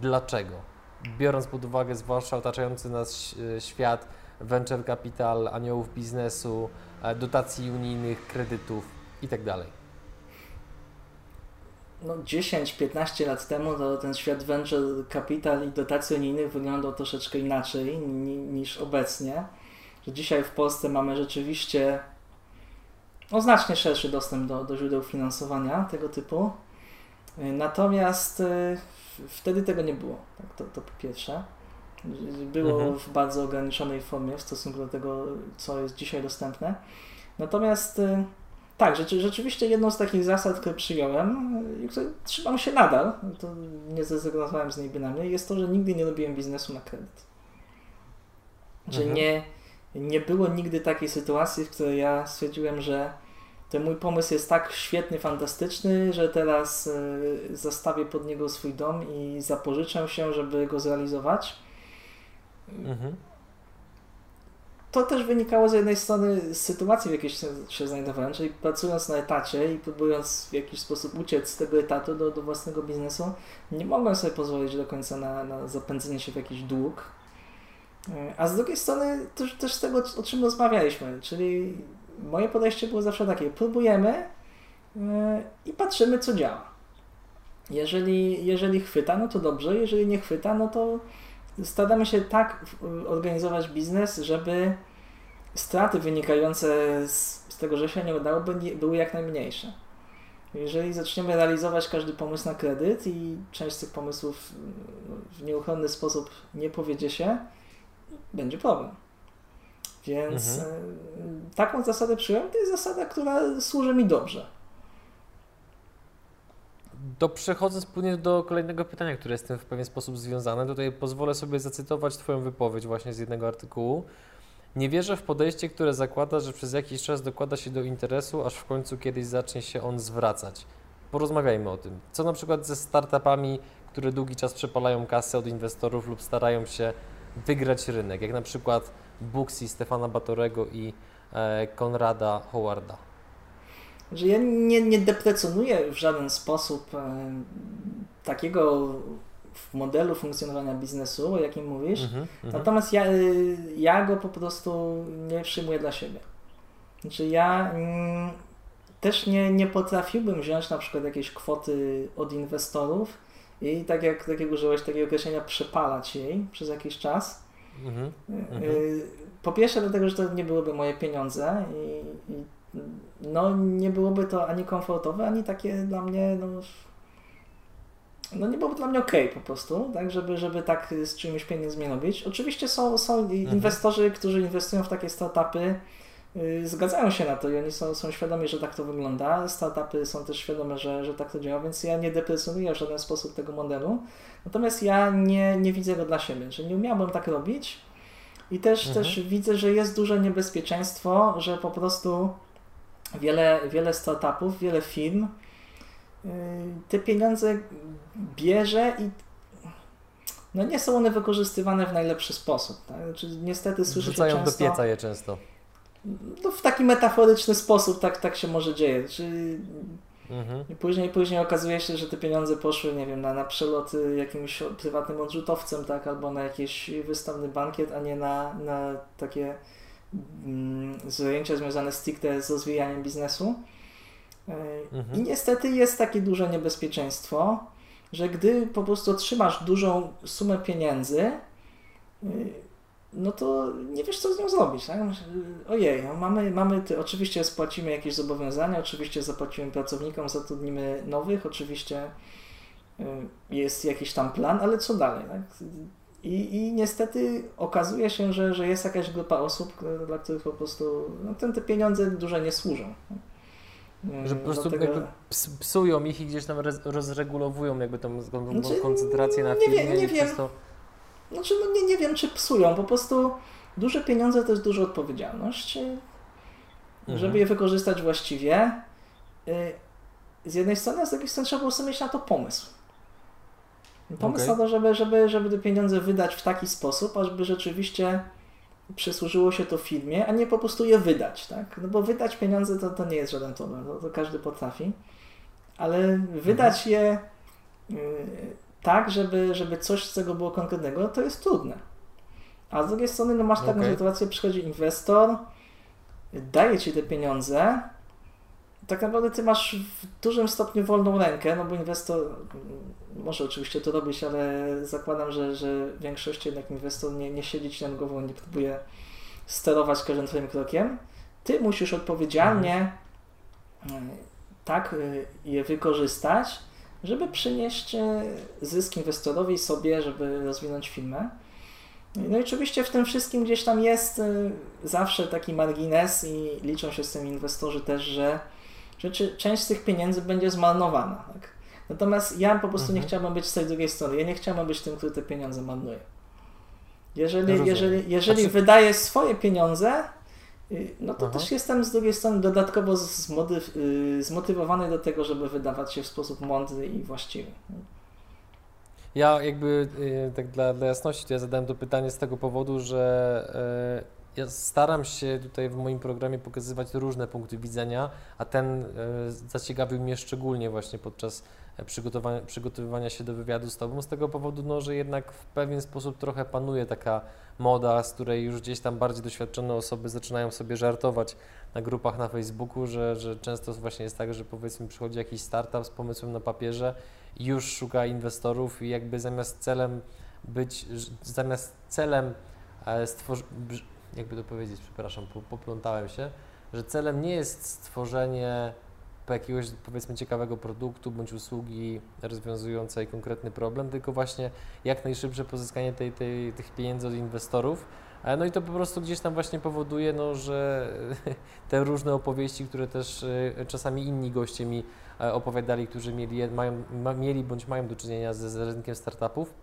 Dlaczego? Biorąc pod uwagę zwłaszcza otaczający nas e, świat, venture capital, aniołów biznesu, e, dotacji unijnych, kredytów itd. Tak no 10-15 lat temu to ten świat venture capital i dotacji unijnych wyglądał troszeczkę inaczej niż obecnie. Że dzisiaj w Polsce mamy rzeczywiście o znacznie szerszy dostęp do, do źródeł finansowania tego typu. Natomiast wtedy tego nie było. Tak, to, to po pierwsze. Było mhm. w bardzo ograniczonej formie w stosunku do tego, co jest dzisiaj dostępne. Natomiast tak, rzeczy, rzeczywiście jedną z takich zasad, które przyjąłem i które trzymam się nadal, to nie zrezygnowałem z niej bynajmniej, jest to, że nigdy nie robiłem biznesu na kredyt. Że mhm. nie, nie było nigdy takiej sytuacji, w której ja stwierdziłem, że ten mój pomysł jest tak świetny, fantastyczny, że teraz y, zastawię pod niego swój dom i zapożyczę się, żeby go zrealizować. Mhm to też wynikało z jednej strony z sytuacji, w jakiej się, się znajdowałem, czyli pracując na etacie i próbując w jakiś sposób uciec z tego etatu do, do własnego biznesu, nie mogłem sobie pozwolić do końca na, na zapędzenie się w jakiś dług. E, a z drugiej strony też, też z tego, o czym rozmawialiśmy, czyli moje podejście było zawsze takie, próbujemy e, i patrzymy, co działa. Jeżeli, jeżeli chwyta, no to dobrze, jeżeli nie chwyta, no to staramy się tak organizować biznes, żeby straty wynikające z, z tego, że się nie udało, były jak najmniejsze. Jeżeli zaczniemy realizować każdy pomysł na kredyt i część z tych pomysłów w nieuchronny sposób nie powiedzie się, będzie problem. Więc mhm. E, taką zasadę przyjąłem. To jest zasada, która służy mi dobrze. To przechodząc płynnie do kolejnego pytania, które jest z tym w pewien sposób związane, tutaj pozwolę sobie zacytować Twoją wypowiedź właśnie z jednego artykułu. Nie wierzę w podejście, które zakłada, że przez jakiś czas dokłada się do interesu, aż w końcu kiedyś zacznie się on zwracać. Porozmawiajmy o tym. Co na przykład ze startupami, które długi czas przepalają kasę od inwestorów lub starają się wygrać rynek, jak na przykład Booksy Stefana Batorego i e, Konrada Howarda że ja nie, nie deprecjonuję w żaden sposób e, takiego modelu funkcjonowania biznesu, o jakim mówisz, mm -hmm, natomiast ja, ja go po prostu nie przyjmuję dla siebie. Znaczy ja mm, też nie, nie potrafiłbym wziąć na przykład jakiejś kwoty od inwestorów i tak jak, tak jak użyłeś takiego określenia, przepalać jej przez jakiś czas. Mm -hmm, po pierwsze dlatego, że to nie byłyby moje pieniądze i, i no nie byłoby to ani komfortowe, ani takie dla mnie, no, no nie byłoby dla mnie ok po prostu, tak, żeby, żeby tak z czymś pieniędzmi robić. Oczywiście są, są mhm. inwestorzy, którzy inwestują w takie startupy, zgadzają się na to i oni są, są świadomi, że tak to wygląda. Startupy są też świadome, że, że tak to działa, więc ja nie deprecjonuję w żaden sposób tego modelu. Natomiast ja nie, nie widzę go dla siebie, że nie umiałbym tak robić i też, mhm. też widzę, że jest duże niebezpieczeństwo, że po prostu wiele, wiele startupów, wiele firm y, te pieniądze bierze i no nie są one wykorzystywane w najlepszy sposób. Tak? Znaczy, niestety słyszę Wrzucają często... do pieca je często. No, w taki metaforyczny sposób tak, tak się może dzieje. Czy mhm. później, później okazuje się, że te pieniądze poszły, nie wiem, na, na przeloty jakimś prywatnym odrzutowcem, tak, albo na jakiś wystawny bankiet, a nie na, na takie Mm, zajęcia związane stricte z rozwijaniem biznesu. E, mhm. I niestety jest takie duże niebezpieczeństwo, że gdy po prostu otrzymasz dużą sumę pieniędzy, e, no to nie wiesz, co z nią zrobić. Tak? Ojej, no mamy, mamy oczywiście spłacimy jakieś zobowiązania, oczywiście zapłacimy pracownikom, zatrudnimy nowych, oczywiście e, jest jakiś tam plan, ale co dalej? Tak? I, I niestety okazuje się, że, że jest jakaś grupa osób, dla których po prostu no, te, te pieniądze duże nie służą. Że po prostu Dlatego... jakby psują ich i gdzieś tam rozregulowują jakby tą, tą znaczy, koncentrację na filmie. Nie, nie wiem. To... Znaczy, no nie, nie wiem, czy psują. Po prostu duże pieniądze to jest duża odpowiedzialność. Mhm. Żeby je wykorzystać właściwie. Y, z jednej strony, a z drugiej strony trzeba było sobie mieć na to pomysł. Pomysł okay. na to, żeby, żeby, żeby te pieniądze wydać w taki sposób, ażeby rzeczywiście przysłużyło się to firmie, a nie po prostu je wydać, tak? No bo wydać pieniądze to, to nie jest żaden problem, to, to każdy potrafi, ale wydać mhm. je y, tak, żeby, żeby coś z tego było konkretnego, to jest trudne. A z drugiej strony no masz taką okay. sytuację, przychodzi inwestor, daje ci te pieniądze, tak naprawdę ty masz w dużym stopniu wolną rękę, no bo inwestor może oczywiście to robić, ale zakładam, że, że w większości jednak inwestor nie, nie siedzi ci nad głową, nie próbuje sterować każdym twoim krokiem. Ty musisz odpowiedzialnie tak je wykorzystać, żeby przynieść zysk inwestorowi sobie, żeby rozwinąć firmę. No i oczywiście w tym wszystkim gdzieś tam jest zawsze taki margines i liczą się z tym inwestorzy też, że, że część z tych pieniędzy będzie zmarnowana. Tak? Natomiast ja po prostu mhm. nie chciałbym być z tej drugiej strony. Ja nie chciałbym być tym, który te pieniądze marnuje. Jeżeli, ja jeżeli, jeżeli znaczy... wydaję swoje pieniądze, no to Aha. też jestem z drugiej strony dodatkowo zmotyw, y, zmotywowany do tego, żeby wydawać się w sposób mądry i właściwy. Ja jakby y, tak dla, dla jasności, to ja zadałem to pytanie z tego powodu, że ja staram się tutaj w moim programie pokazywać różne punkty widzenia, a ten zaciekawił mnie szczególnie właśnie podczas przygotowania, przygotowywania się do wywiadu z Tobą, z tego powodu, no, że jednak w pewien sposób trochę panuje taka moda, z której już gdzieś tam bardziej doświadczone osoby zaczynają sobie żartować na grupach na Facebooku, że, że często właśnie jest tak, że powiedzmy przychodzi jakiś startup z pomysłem na papierze i już szuka inwestorów i jakby zamiast celem być, zamiast celem e, stworzyć, jakby to powiedzieć, przepraszam, poplątałem się, że celem nie jest stworzenie jakiegoś powiedzmy ciekawego produktu bądź usługi rozwiązującej konkretny problem, tylko właśnie jak najszybsze pozyskanie tej, tej, tych pieniędzy od inwestorów. E, no i to po prostu gdzieś tam właśnie powoduje, no, że te różne opowieści, które też e, czasami inni goście mi e, opowiadali, którzy mieli, mają, mieli bądź mają do czynienia z, z rynkiem startupów,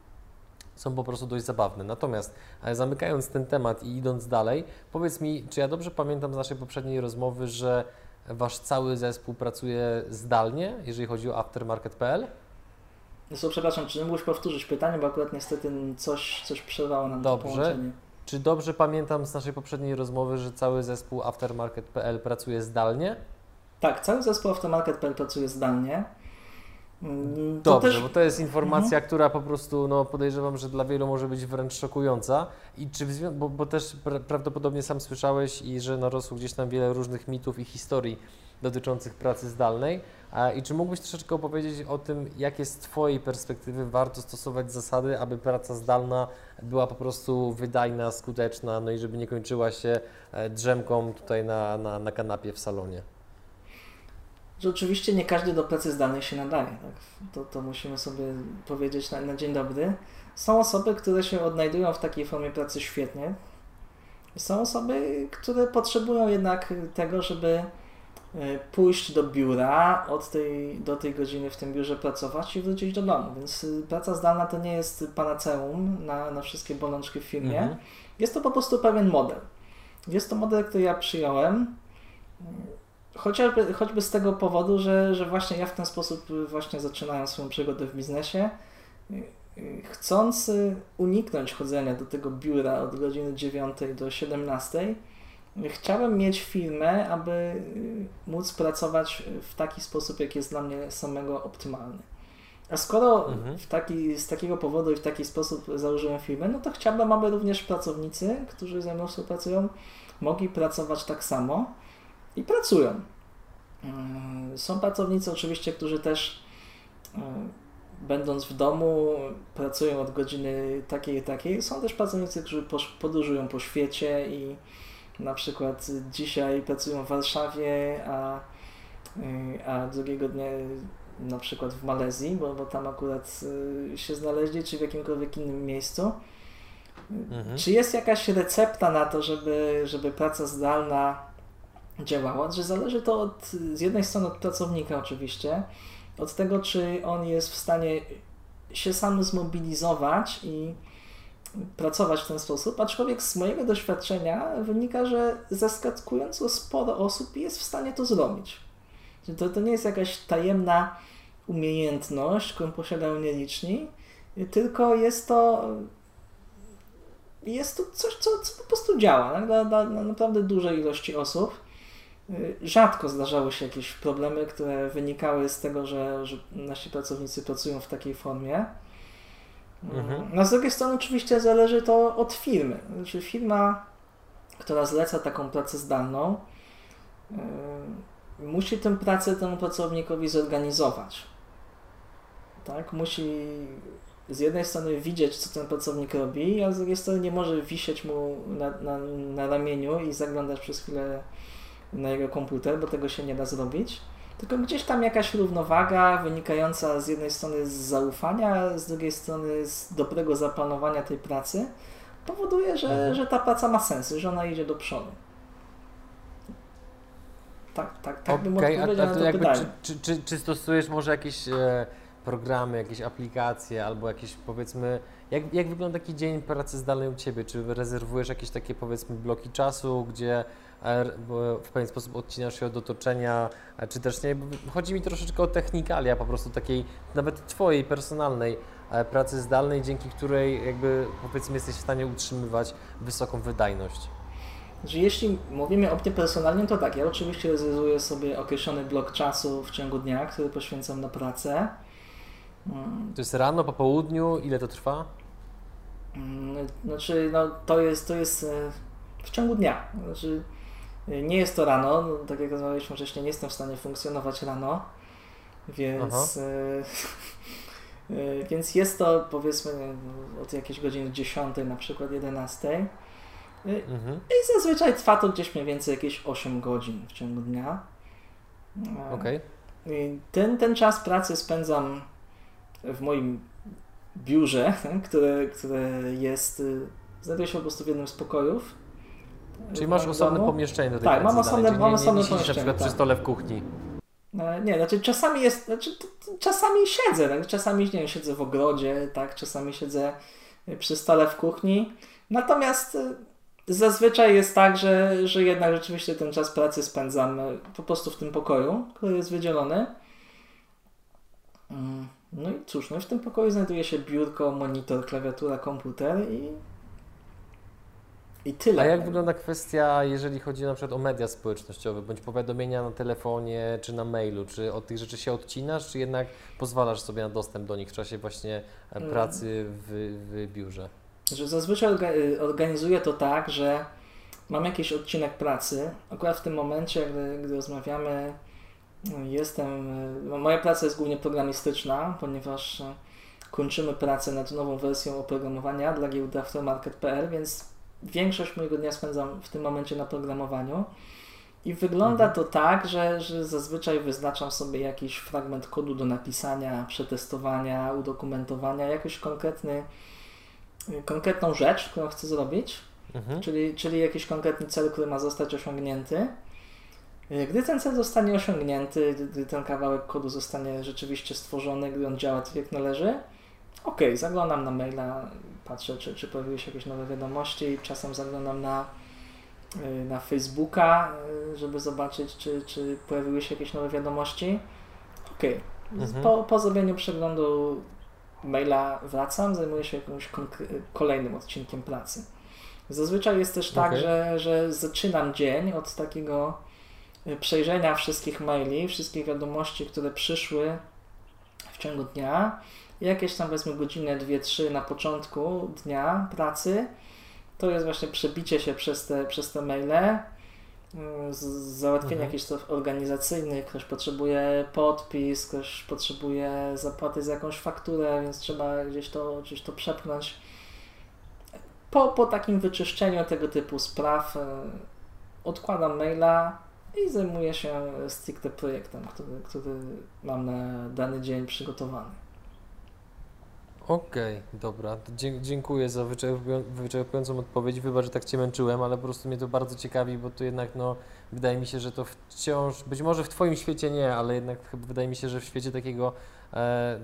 są po prostu dość zabawne. Natomiast zamykając ten temat i idąc dalej, powiedz mi, czy ja dobrze pamiętam z naszej poprzedniej rozmowy, że Wasz cały zespół pracuje zdalnie, jeżeli chodzi o aftermarket.pl? No przepraszam, czy mógłbyś powtórzyć pytanie, bo akurat niestety coś, coś przerwało nam Dobrze. połączenie. Czy dobrze pamiętam z naszej poprzedniej rozmowy, że cały zespół aftermarket.pl pracuje zdalnie? Tak, cały zespół aftermarket.pl pracuje zdalnie. Mm, to Dobrze, też... bo to jest informacja, mhm. która po prostu no, podejrzewam, że dla wielu może być wręcz szokująca. I czy bo, bo też pra prawdopodobnie sam słyszałeś i że narosło gdzieś tam wiele różnych mitów i historii dotyczących pracy zdalnej. A, I czy mógłbyś troszeczkę opowiedzieć o tym, jakie z Twojej perspektywy warto stosować zasady, aby praca zdalna była po prostu wydajna, skuteczna, no i żeby nie kończyła się e, drzemką tutaj na, na, na kanapie w salonie? Że oczywiście nie każdy do pracy zdalnej się nadaje. Tak? To, to musimy sobie powiedzieć na, na dzień dobry. Są osoby, które się odnajdują w takiej formie pracy świetnie. Są osoby, które potrzebują jednak tego, żeby e, pójść do biura, od tej, do tej godziny w tym biurze pracować i wrócić do domu. Więc y, praca zdalna to nie jest panaceum na, na wszystkie bolączki w firmie. Mhm. Jest to po prostu pewien model. Jest to model, który ja przyjąłem Chociażby, choćby z tego powodu, że, że właśnie ja w ten sposób właśnie zaczynałem swoją przygodę w biznesie, chcąc uniknąć chodzenia do tego biura od godziny 9 do 17, chciałem mieć firmę, aby móc pracować w taki sposób, jaki jest dla mnie samego optymalny. A skoro mhm. w taki, z takiego powodu i w taki sposób założyłem firmę, no to chciałbym, aby również pracownicy, którzy ze mną współpracują, mogli pracować tak samo i pracują. Mm, są pracownicy oczywiście, którzy też mm, będąc w domu pracują od godziny takiej i takiej. Są też pracownicy, którzy podróżują po świecie i na przykład dzisiaj pracują w Warszawie, a, y, a drugiego dnia na przykład w Malezji, bo, bo tam akurat y, się znaleźli, czy w jakimkolwiek innym miejscu. Mhm. Czy jest jakaś recepta na to, żeby, żeby praca zdalna działała, że zależy to od, z jednej strony od pracownika oczywiście, od tego, czy on jest w stanie się sam zmobilizować i pracować w ten sposób, aczkolwiek z mojego doświadczenia wynika, że zaskakująco sporo osób jest w stanie to zrobić. To, to nie jest jakaś tajemna umiejętność, którą posiadają nieliczni, tylko jest to jest to coś, co, co po prostu działa dla, dla, dla naprawdę dużej ilości osób. Rzadko zdarzały się jakieś problemy, które wynikały z tego, że, że nasi pracownicy pracują w takiej formie. Mhm. No z drugiej strony oczywiście zależy to od firmy. Znaczy firma, która zleca taką pracę zdalną, yy, musi tę pracę temu pracownikowi zorganizować. Tak? Musi z jednej strony widzieć, co ten pracownik robi, a z drugiej strony nie może wisieć mu na, na, na ramieniu i zaglądać przez chwilę na jego komputer, bo tego się nie da zrobić. Tylko gdzieś tam jakaś równowaga wynikająca z jednej strony z zaufania, z drugiej strony z dobrego zaplanowania tej pracy powoduje, że, mhm. że ta praca ma sens, że ona idzie do przodu. Tak, tak, tak okay, bym odpowiedział a, a to na to pytanie. Czy, czy, czy, czy, stosujesz może jakieś e, programy, jakieś aplikacje albo jakieś powiedzmy, jak, jak wygląda taki dzień pracy zdalnej u Ciebie? Czy rezerwujesz jakieś takie powiedzmy bloki czasu, gdzie w pewien sposób odcinasz się od otoczenia, czy też nie? Chodzi mi troszeczkę o technikalia, po prostu takiej nawet Twojej personalnej e, pracy zdalnej, dzięki której jakby powiedzmy jesteś w stanie utrzymywać wysoką wydajność. Że jeśli mówimy o mnie personalnie, to tak, ja oczywiście rezerwuję sobie określony blok czasu w ciągu dnia, który poświęcam na pracę. Mm. To jest rano, po południu, ile to trwa? Mm, znaczy, no, to jest, to jest e, w ciągu dnia. Znaczy, nie jest to rano, no, tak jak rozmawialiśmy wcześniej, nie jestem w stanie funkcjonować rano, więc, e, e, więc jest to powiedzmy od jakiejś godziny 10, na przykład 11. Mhm. I zazwyczaj trwa to gdzieś mniej więcej jakieś 8 godzin w ciągu dnia. Okay. Ten, ten czas pracy spędzam w moim biurze, które, które jest, y, znajduje się po prostu w jednym z pokojów. Czyli masz osobne pomieszczenie do tej Tak, mam osobne, mam osobne pomieszczenie. na przykład tak. przy stole w kuchni. E, nie, znaczy czasami jest, znaczy czasami siedzę, tak? czasami nie wiem, siedzę w ogrodzie, tak, czasami siedzę przy stole w kuchni. Natomiast y, zazwyczaj jest tak, że, że jednak rzeczywiście ten czas pracy spędzam y, po prostu w tym pokoju, który jest wydzielony. Mm. No i cóż, no w tym pokoju znajduje się biurko, monitor, klawiatura, komputer i i tyle. A jak wygląda kwestia, jeżeli chodzi na przykład o media społecznościowe, bądź powiadomienia na telefonie czy na mailu? Czy od tych rzeczy się odcinasz, czy jednak pozwalasz sobie na dostęp do nich w czasie właśnie e, mm. pracy w, w biurze? Że zazwyczaj organizuję to tak, że mam jakiś odcinek pracy. Akurat w tym momencie, gdy, gdy rozmawiamy, Jestem. E, moja praca jest głównie programistyczna, ponieważ e, kończymy pracę nad nową wersją oprogramowania dla giełdy aftermarket.pl, więc większość mojego dnia spędzam w tym momencie na programowaniu. I wygląda mhm. to tak, że, że zazwyczaj wyznaczam sobie jakiś fragment kodu do napisania, przetestowania, udokumentowania, jakiś konkretny, konkretną rzecz, którą chcę zrobić, mhm. czyli, czyli jakiś konkretny cel, który ma zostać osiągnięty. Gdy ten cel zostanie osiągnięty, gdy ten kawałek kodu zostanie rzeczywiście stworzony, gdy on działa tak jak należy, ok, zaglądam na maila, patrzę, czy, czy pojawiły się jakieś nowe wiadomości, czasem zaglądam na, e, na Facebooka, e, żeby zobaczyć, czy, czy pojawiły się jakieś nowe wiadomości. Ok, mhm. po, po zrobieniu przeglądu maila wracam, zajmuję się jakimś kolejnym odcinkiem pracy. Zazwyczaj jest też tak, okay. że, że zaczynam dzień od takiego Y, przejrzenia wszystkich maili, wszystkich wiadomości, które przyszły w ciągu dnia, jakieś tam powiedzmy godzinę, dwie, trzy na początku dnia pracy, to jest właśnie przebicie się przez te, przez te maile, y, załatwienie mhm. jakichś spraw organizacyjnych, ktoś potrzebuje podpis, ktoś potrzebuje zapłaty za jakąś fakturę, więc trzeba gdzieś to, gdzieś to przepchnąć. Po, po takim wyczyszczeniu tego typu spraw y, odkładam maila, i zajmuję się stricte projektem, który, który mam na dany dzień przygotowany. Okej, okay, dobra. Dziękuję za wyczerpującą odpowiedź. Wybacz, że tak Cię męczyłem, ale po prostu mnie to bardzo ciekawi, bo to jednak, no, wydaje mi się, że to wciąż, być może w Twoim świecie nie, ale jednak wydaje mi się, że w świecie takiego e,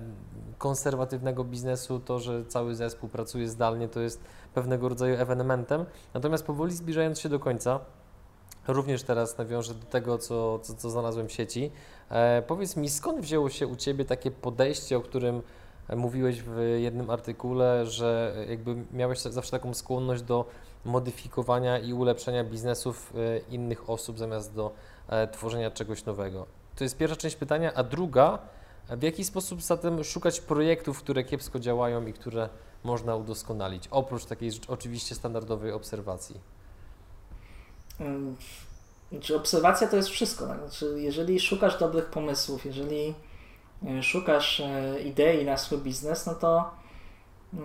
konserwatywnego biznesu to, że cały zespół pracuje zdalnie, to jest pewnego rodzaju ewenementem. Natomiast powoli zbliżając się do końca, również teraz nawiążę do tego, co, co, co znalazłem w sieci. E, powiedz mi, skąd wzięło się u Ciebie takie podejście, o którym mówiłeś w jednym artykule, że jakby miałeś zawsze taką skłonność do modyfikowania i ulepszenia biznesów e, innych osób zamiast do e, tworzenia czegoś nowego. To jest pierwsza część pytania, a druga, w jaki sposób zatem szukać projektów, które kiepsko działają i które można udoskonalić, oprócz takiej oczywiście standardowej obserwacji? Znaczy obserwacja to jest wszystko. Tak? Znaczy, jeżeli szukasz dobrych pomysłów, jeżeli szukasz e, idei na swój biznes, no to e,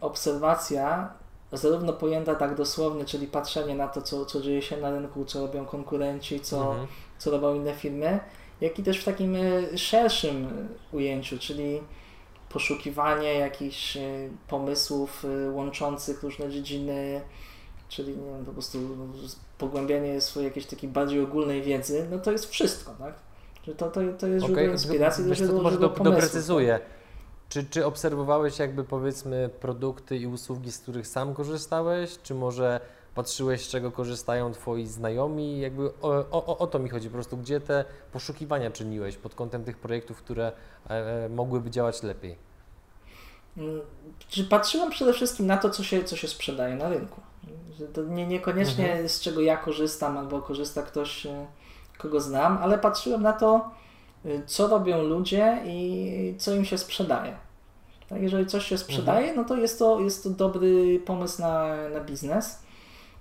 obserwacja zarówno pojęta tak dosłownie, czyli patrzenie na to, co, co dzieje się na rynku, co robią konkurenci, co, mhm. co robią inne firmy, jak i też w takim szerszym ujęciu, czyli poszukiwanie jakichś pomysłów łączących różne dziedziny, czyli nie wiem, po prostu pogłębianie swojej jakiejś takiej bardziej ogólnej wiedzy, no to jest wszystko, tak? Że to, to, to jest źródło okay. inspiracji źródła, źródło do, Doprecyzuję. Czy, czy obserwowałeś jakby powiedzmy produkty i usługi, z których sam korzystałeś, czy może patrzyłeś, z czego korzystają Twoi znajomi? Jakby o, o, o to mi chodzi po prostu, gdzie te poszukiwania czyniłeś pod kątem tych projektów, które e, e mogłyby działać lepiej? Mm, czy patrzyłem przede wszystkim na to, co się, co się sprzedaje na rynku. To nie, niekoniecznie mhm. z czego ja korzystam albo korzysta ktoś, e, kogo znam, ale patrzyłem na to, e, co robią ludzie i co im się sprzedaje. Tak, jeżeli coś się sprzedaje, mhm. no to jest to, jest to dobry pomysł na, na biznes.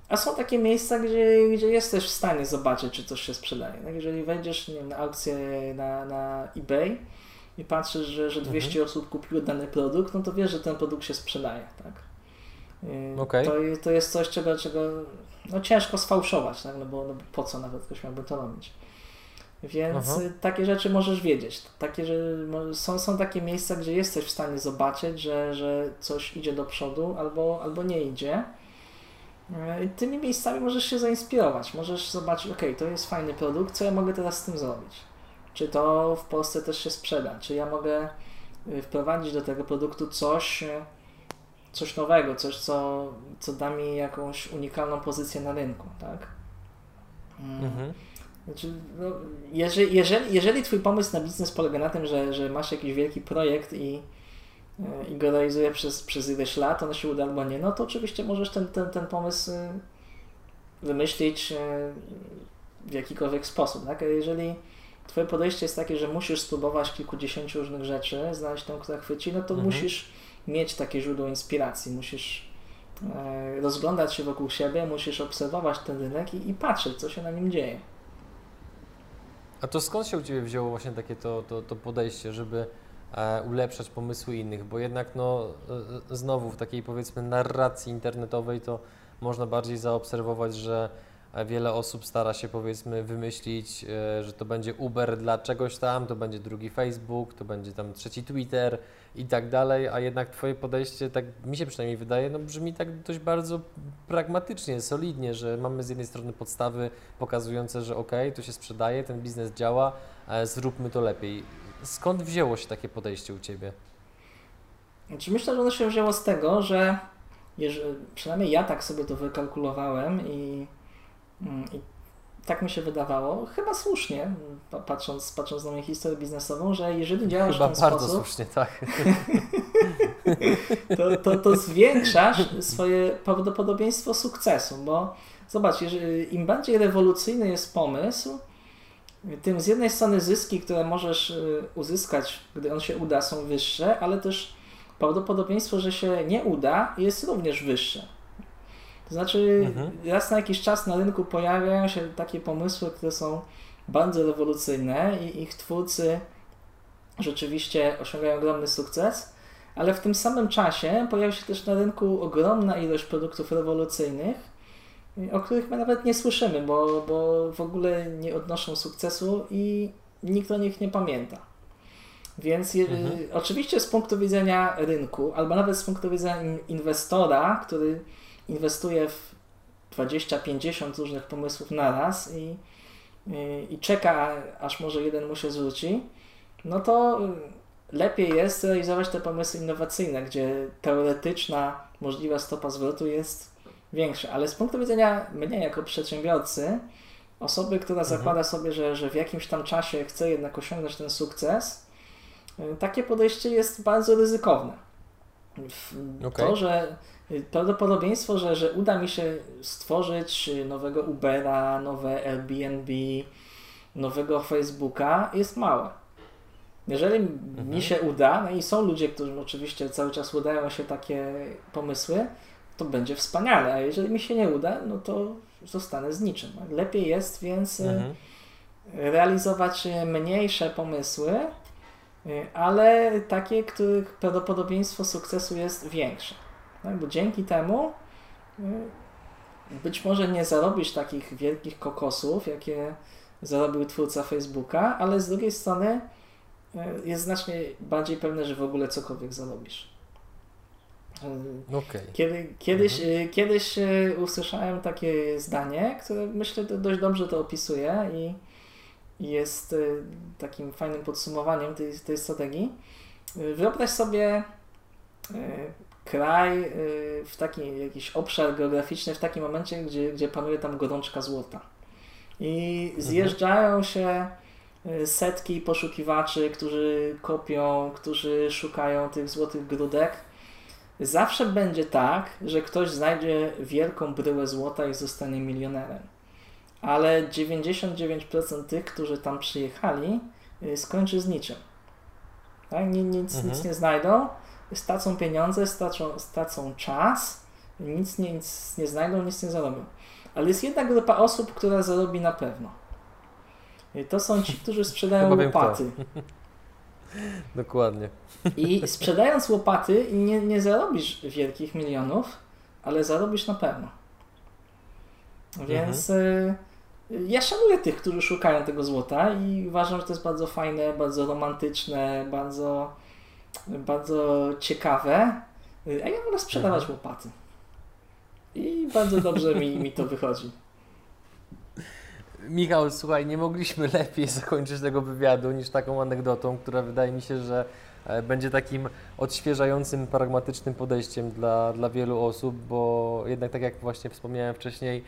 A są takie miejsca, gdzie, gdzie jesteś w stanie zobaczyć, czy coś się sprzedaje. Tak, jeżeli wejdziesz wiem, na aukcję na, na eBay i patrzysz, że, że 200 mhm. osób kupiło dany produkt, no to wiesz, że ten produkt się sprzedaje. Tak? Okay. To, to jest coś, czego, czego no, ciężko sfałszować, tak? no, bo, no, po co nawet ktoś miałby to robić. Więc Aha. takie rzeczy możesz wiedzieć. Takie, że są, są takie miejsca, gdzie jesteś w stanie zobaczyć, że, że coś idzie do przodu albo, albo nie idzie. I tymi miejscami możesz się zainspirować. Możesz zobaczyć, ok, to jest fajny produkt, co ja mogę teraz z tym zrobić? Czy to w Polsce też się sprzeda? Czy ja mogę y, wprowadzić do tego produktu coś, coś nowego, coś, co, co da mi jakąś unikalną pozycję na rynku, tak? Mm. Mhm. Znaczy, no, jeżeli, jeżeli, jeżeli Twój pomysł na biznes polega na tym, że, że masz jakiś wielki projekt i, e, i go realizuje przez, przez ileś lat, on się uda albo nie, no to oczywiście możesz ten, ten, ten pomysł e, wymyślić e, w jakikolwiek sposób, tak? Jeżeli Twoje podejście jest takie, że musisz spróbować kilkudziesięciu różnych rzeczy, znaleźć tą, która chwyci, no to mhm. musisz mieć takie źródło inspiracji, musisz e, rozglądać się wokół siebie, musisz obserwować ten rynek i, i patrzeć, co się na nim dzieje. A to skąd się u Ciebie wzięło właśnie takie to, to, to podejście, żeby e, ulepszać pomysły innych? Bo jednak no, e, znowu w takiej powiedzmy narracji internetowej to można bardziej zaobserwować, że wiele osób stara się powiedzmy wymyślić, e, że to będzie Uber dla czegoś tam, to będzie drugi Facebook, to będzie tam trzeci Twitter i tak dalej, a jednak Twoje podejście, tak mi się przynajmniej wydaje, no brzmi tak dość bardzo pragmatycznie, solidnie, że mamy z jednej strony podstawy pokazujące, że ok, to się sprzedaje, ten biznes działa, zróbmy to lepiej. Skąd wzięło się takie podejście u Ciebie? Znaczy myślę, że ono się wzięło z tego, że jeżeli, przynajmniej ja tak sobie to wykalkulowałem i I tak mi się wydawało, chyba słusznie, patrząc, patrząc na moją historię biznesową, że jeżeli działasz chyba w ten bardzo sposób, słusznie, tak. to, to, to zwiększasz swoje prawdopodobieństwo sukcesu, bo zobacz, jeżeli, im bardziej rewolucyjny jest pomysł, tym z jednej strony zyski, które możesz y, uzyskać, gdy on się uda, są wyższe, ale też prawdopodobieństwo, że się nie uda, jest również wyższe. To znaczy, mhm. raz na jakiś czas na rynku pojawiają się takie pomysły, które są bardzo rewolucyjne i ich twórcy rzeczywiście osiągają ogromny sukces, ale w tym samym czasie pojawia się też na rynku ogromna ilość produktów rewolucyjnych, o których my nawet nie słyszymy, bo, bo w ogóle nie odnoszą sukcesu i nikt o nich nie pamięta. Więc mhm. oczywiście z punktu widzenia rynku, albo nawet z punktu widzenia inwestora, który inwestuje w 20-50 różnych pomysłów na raz i, i, i, czeka, aż może jeden mu się zwróci, no to lepiej jest realizować te pomysły innowacyjne, gdzie teoretyczna możliwa stopa zwrotu jest większa. Ale z punktu widzenia mnie jako przedsiębiorcy, osoby, która mhm. zakłada sobie, że, że w jakimś tam czasie chce jednak osiągnąć ten sukces, takie podejście jest bardzo ryzykowne. Okay. To, że prawdopodobieństwo, że, że uda mi się stworzyć nowego Ubera, nowe Airbnb, nowego Facebooka jest małe. Jeżeli mhm. mi się uda, no i są ludzie, którzy oczywiście cały czas udają się takie pomysły, to będzie wspaniale, a jeżeli mi się nie uda, no to zostanę z niczym. Lepiej jest więc e, mhm. realizować mniejsze pomysły, ale takie, których prawdopodobieństwo sukcesu jest większe. Tak? Bo dzięki temu być może nie zarobisz takich wielkich kokosów, jakie zarobił twórca Facebooka, ale z drugiej strony jest znacznie bardziej pewne, że w ogóle cokolwiek zarobisz. Okay. Kiedy, kiedyś, mhm. kiedyś usłyszałem takie zdanie, które myślę dość dobrze to opisuje i jest takim fajnym podsumowaniem tej, tej strategii. Wyobraź sobie kraj w taki jakiś obszar geograficzny w takim momencie, gdzie, gdzie panuje tam gorączka złota. I mhm. zjeżdżają się setki poszukiwaczy, którzy kopią, którzy szukają tych złotych grudek Zawsze będzie tak, że ktoś znajdzie wielką bryłę złota i zostanie milionerem. Ale 99% tych, którzy tam przyjechali, y, skończy z niczym. Tak? Nic, mhm. nic nie znajdą, stracą pieniądze, stracą, stracą czas, nic nie, nic nie znajdą, nic nie zarobią. Ale jest jedna grupa osób, która zarobi na pewno. I to są ci, którzy sprzedają łopaty. Dokładnie. I sprzedając łopaty nie, nie zarobisz wielkich milionów, ale zarobisz na pewno. Więc mhm. y, ja szanuję tych, którzy szukają tego złota i uważam, że to jest bardzo fajne, bardzo romantyczne, bardzo, bardzo ciekawe. A ja wolę sprzedawać mhm. łopaty. I bardzo dobrze mi, mi to wychodzi. Michał, słuchaj, nie mogliśmy lepiej zakończyć tego wywiadu niż taką anegdotą, która wydaje mi się, że e, będzie takim odświeżającym, pragmatycznym podejściem dla, dla wielu osób, bo jednak tak jak właśnie wspomniałem wcześniej,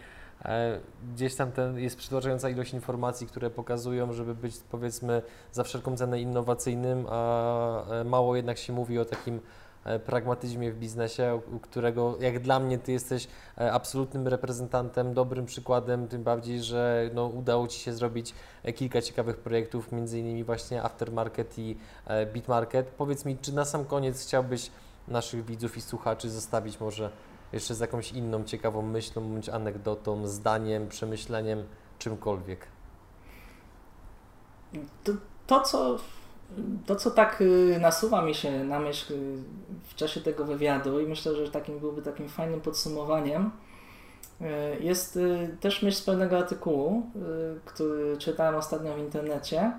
gdzieś tam ten, jest przytłaczająca ilość informacji, które pokazują, żeby być powiedzmy za wszelką cenę innowacyjnym, a e, mało jednak się mówi o takim E, pragmatyzmie w biznesie, u którego jak dla mnie Ty jesteś e, absolutnym reprezentantem, dobrym przykładem, tym bardziej, że no, udało Ci się zrobić e, kilka ciekawych projektów, między innymi właśnie Aftermarket i Bitmarket. Powiedz mi, czy na sam koniec chciałbyś naszych widzów i słuchaczy zostawić może jeszcze z jakąś inną ciekawą myślą, bądź anegdotą, zdaniem, przemyśleniem, czymkolwiek? To, to co to, co tak y, nasuwa mi się na myśl y, w czasie tego wywiadu i myślę, że takim byłby takim fajnym podsumowaniem, y, jest też myśl z pewnego artykułu, który czytałem ostatnio w internecie,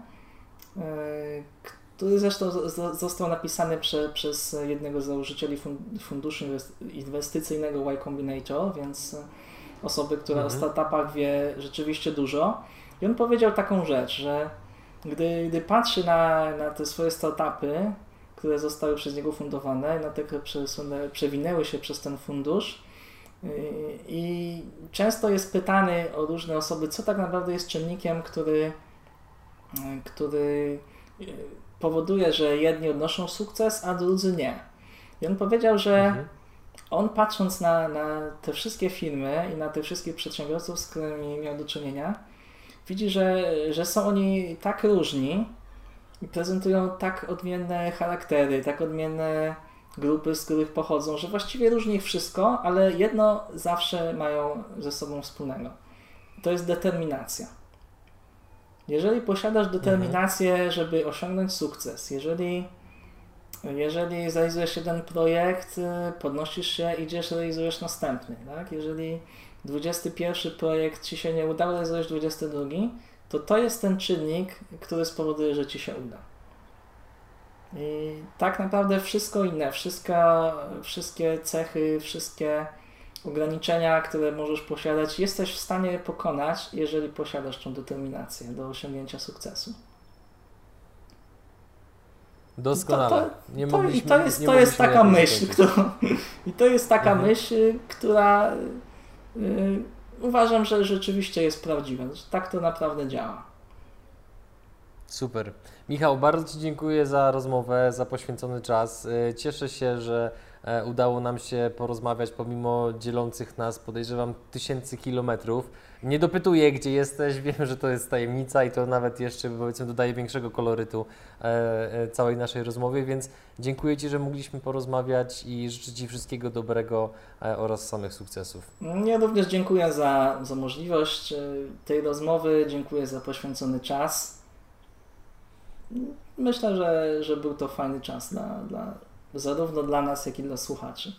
który zresztą został napisany prze, przez jednego z założycieli funduszu inwestycyjnego Y Combinator, więc osoby, która mhm. o startupach wie rzeczywiście dużo. I on powiedział taką rzecz, że gdy, gdy patrzy na, na te swoje startupy, które zostały przez niego fundowane, na te, które przewinęły się przez ten fundusz, y, i często jest pytany o różne osoby, co tak naprawdę jest czynnikiem, który, który y, powoduje, że jedni odnoszą sukces, a drudzy nie. I on powiedział, że mhm. on patrząc na, na te wszystkie firmy i na tych wszystkich przedsiębiorców, z którymi miał do czynienia, widzi, że, że są oni tak różni i prezentują tak odmienne charaktery, tak odmienne grupy, z których pochodzą, że właściwie różni ich wszystko, ale jedno zawsze mają ze sobą wspólnego. To jest determinacja. Jeżeli posiadasz determinację, mhm. żeby osiągnąć sukces, jeżeli, jeżeli zrealizujesz jeden projekt, podnosisz się, idziesz, realizujesz następny, tak? Jeżeli 21 projekt Ci się nie udał, realizujesz 22, to to jest ten czynnik, który spowoduje, że Ci się uda. I tak naprawdę wszystko inne, wszystko, wszystkie cechy, wszystkie ograniczenia, które możesz posiadać, jesteś w stanie pokonać, jeżeli posiadasz tą determinację do osiągnięcia sukcesu. Doskonale. To, to, nie to, i to jest, to jest taka myśl, którą, i to jest taka mhm. myśl, która Yy, uważam, że rzeczywiście jest prawdziwe. Tak to naprawdę działa. Super. Michał, bardzo Ci dziękuję za rozmowę, za poświęcony czas. Yy, cieszę się, że udało nam się porozmawiać pomimo dzielących nas, podejrzewam, tysięcy kilometrów. Nie dopytuję, gdzie jesteś, wiem, że to jest tajemnica i to nawet jeszcze, powiedzmy, dodaje większego kolorytu e, e, całej naszej rozmowy, więc dziękuję Ci, że mogliśmy porozmawiać i życzę Ci wszystkiego dobrego e, oraz samych sukcesów. Ja również dziękuję za, za możliwość tej rozmowy, dziękuję za poświęcony czas. Myślę, że, że był to fajny czas dla, dla, zarówno dla nas, jak i dla słuchaczy.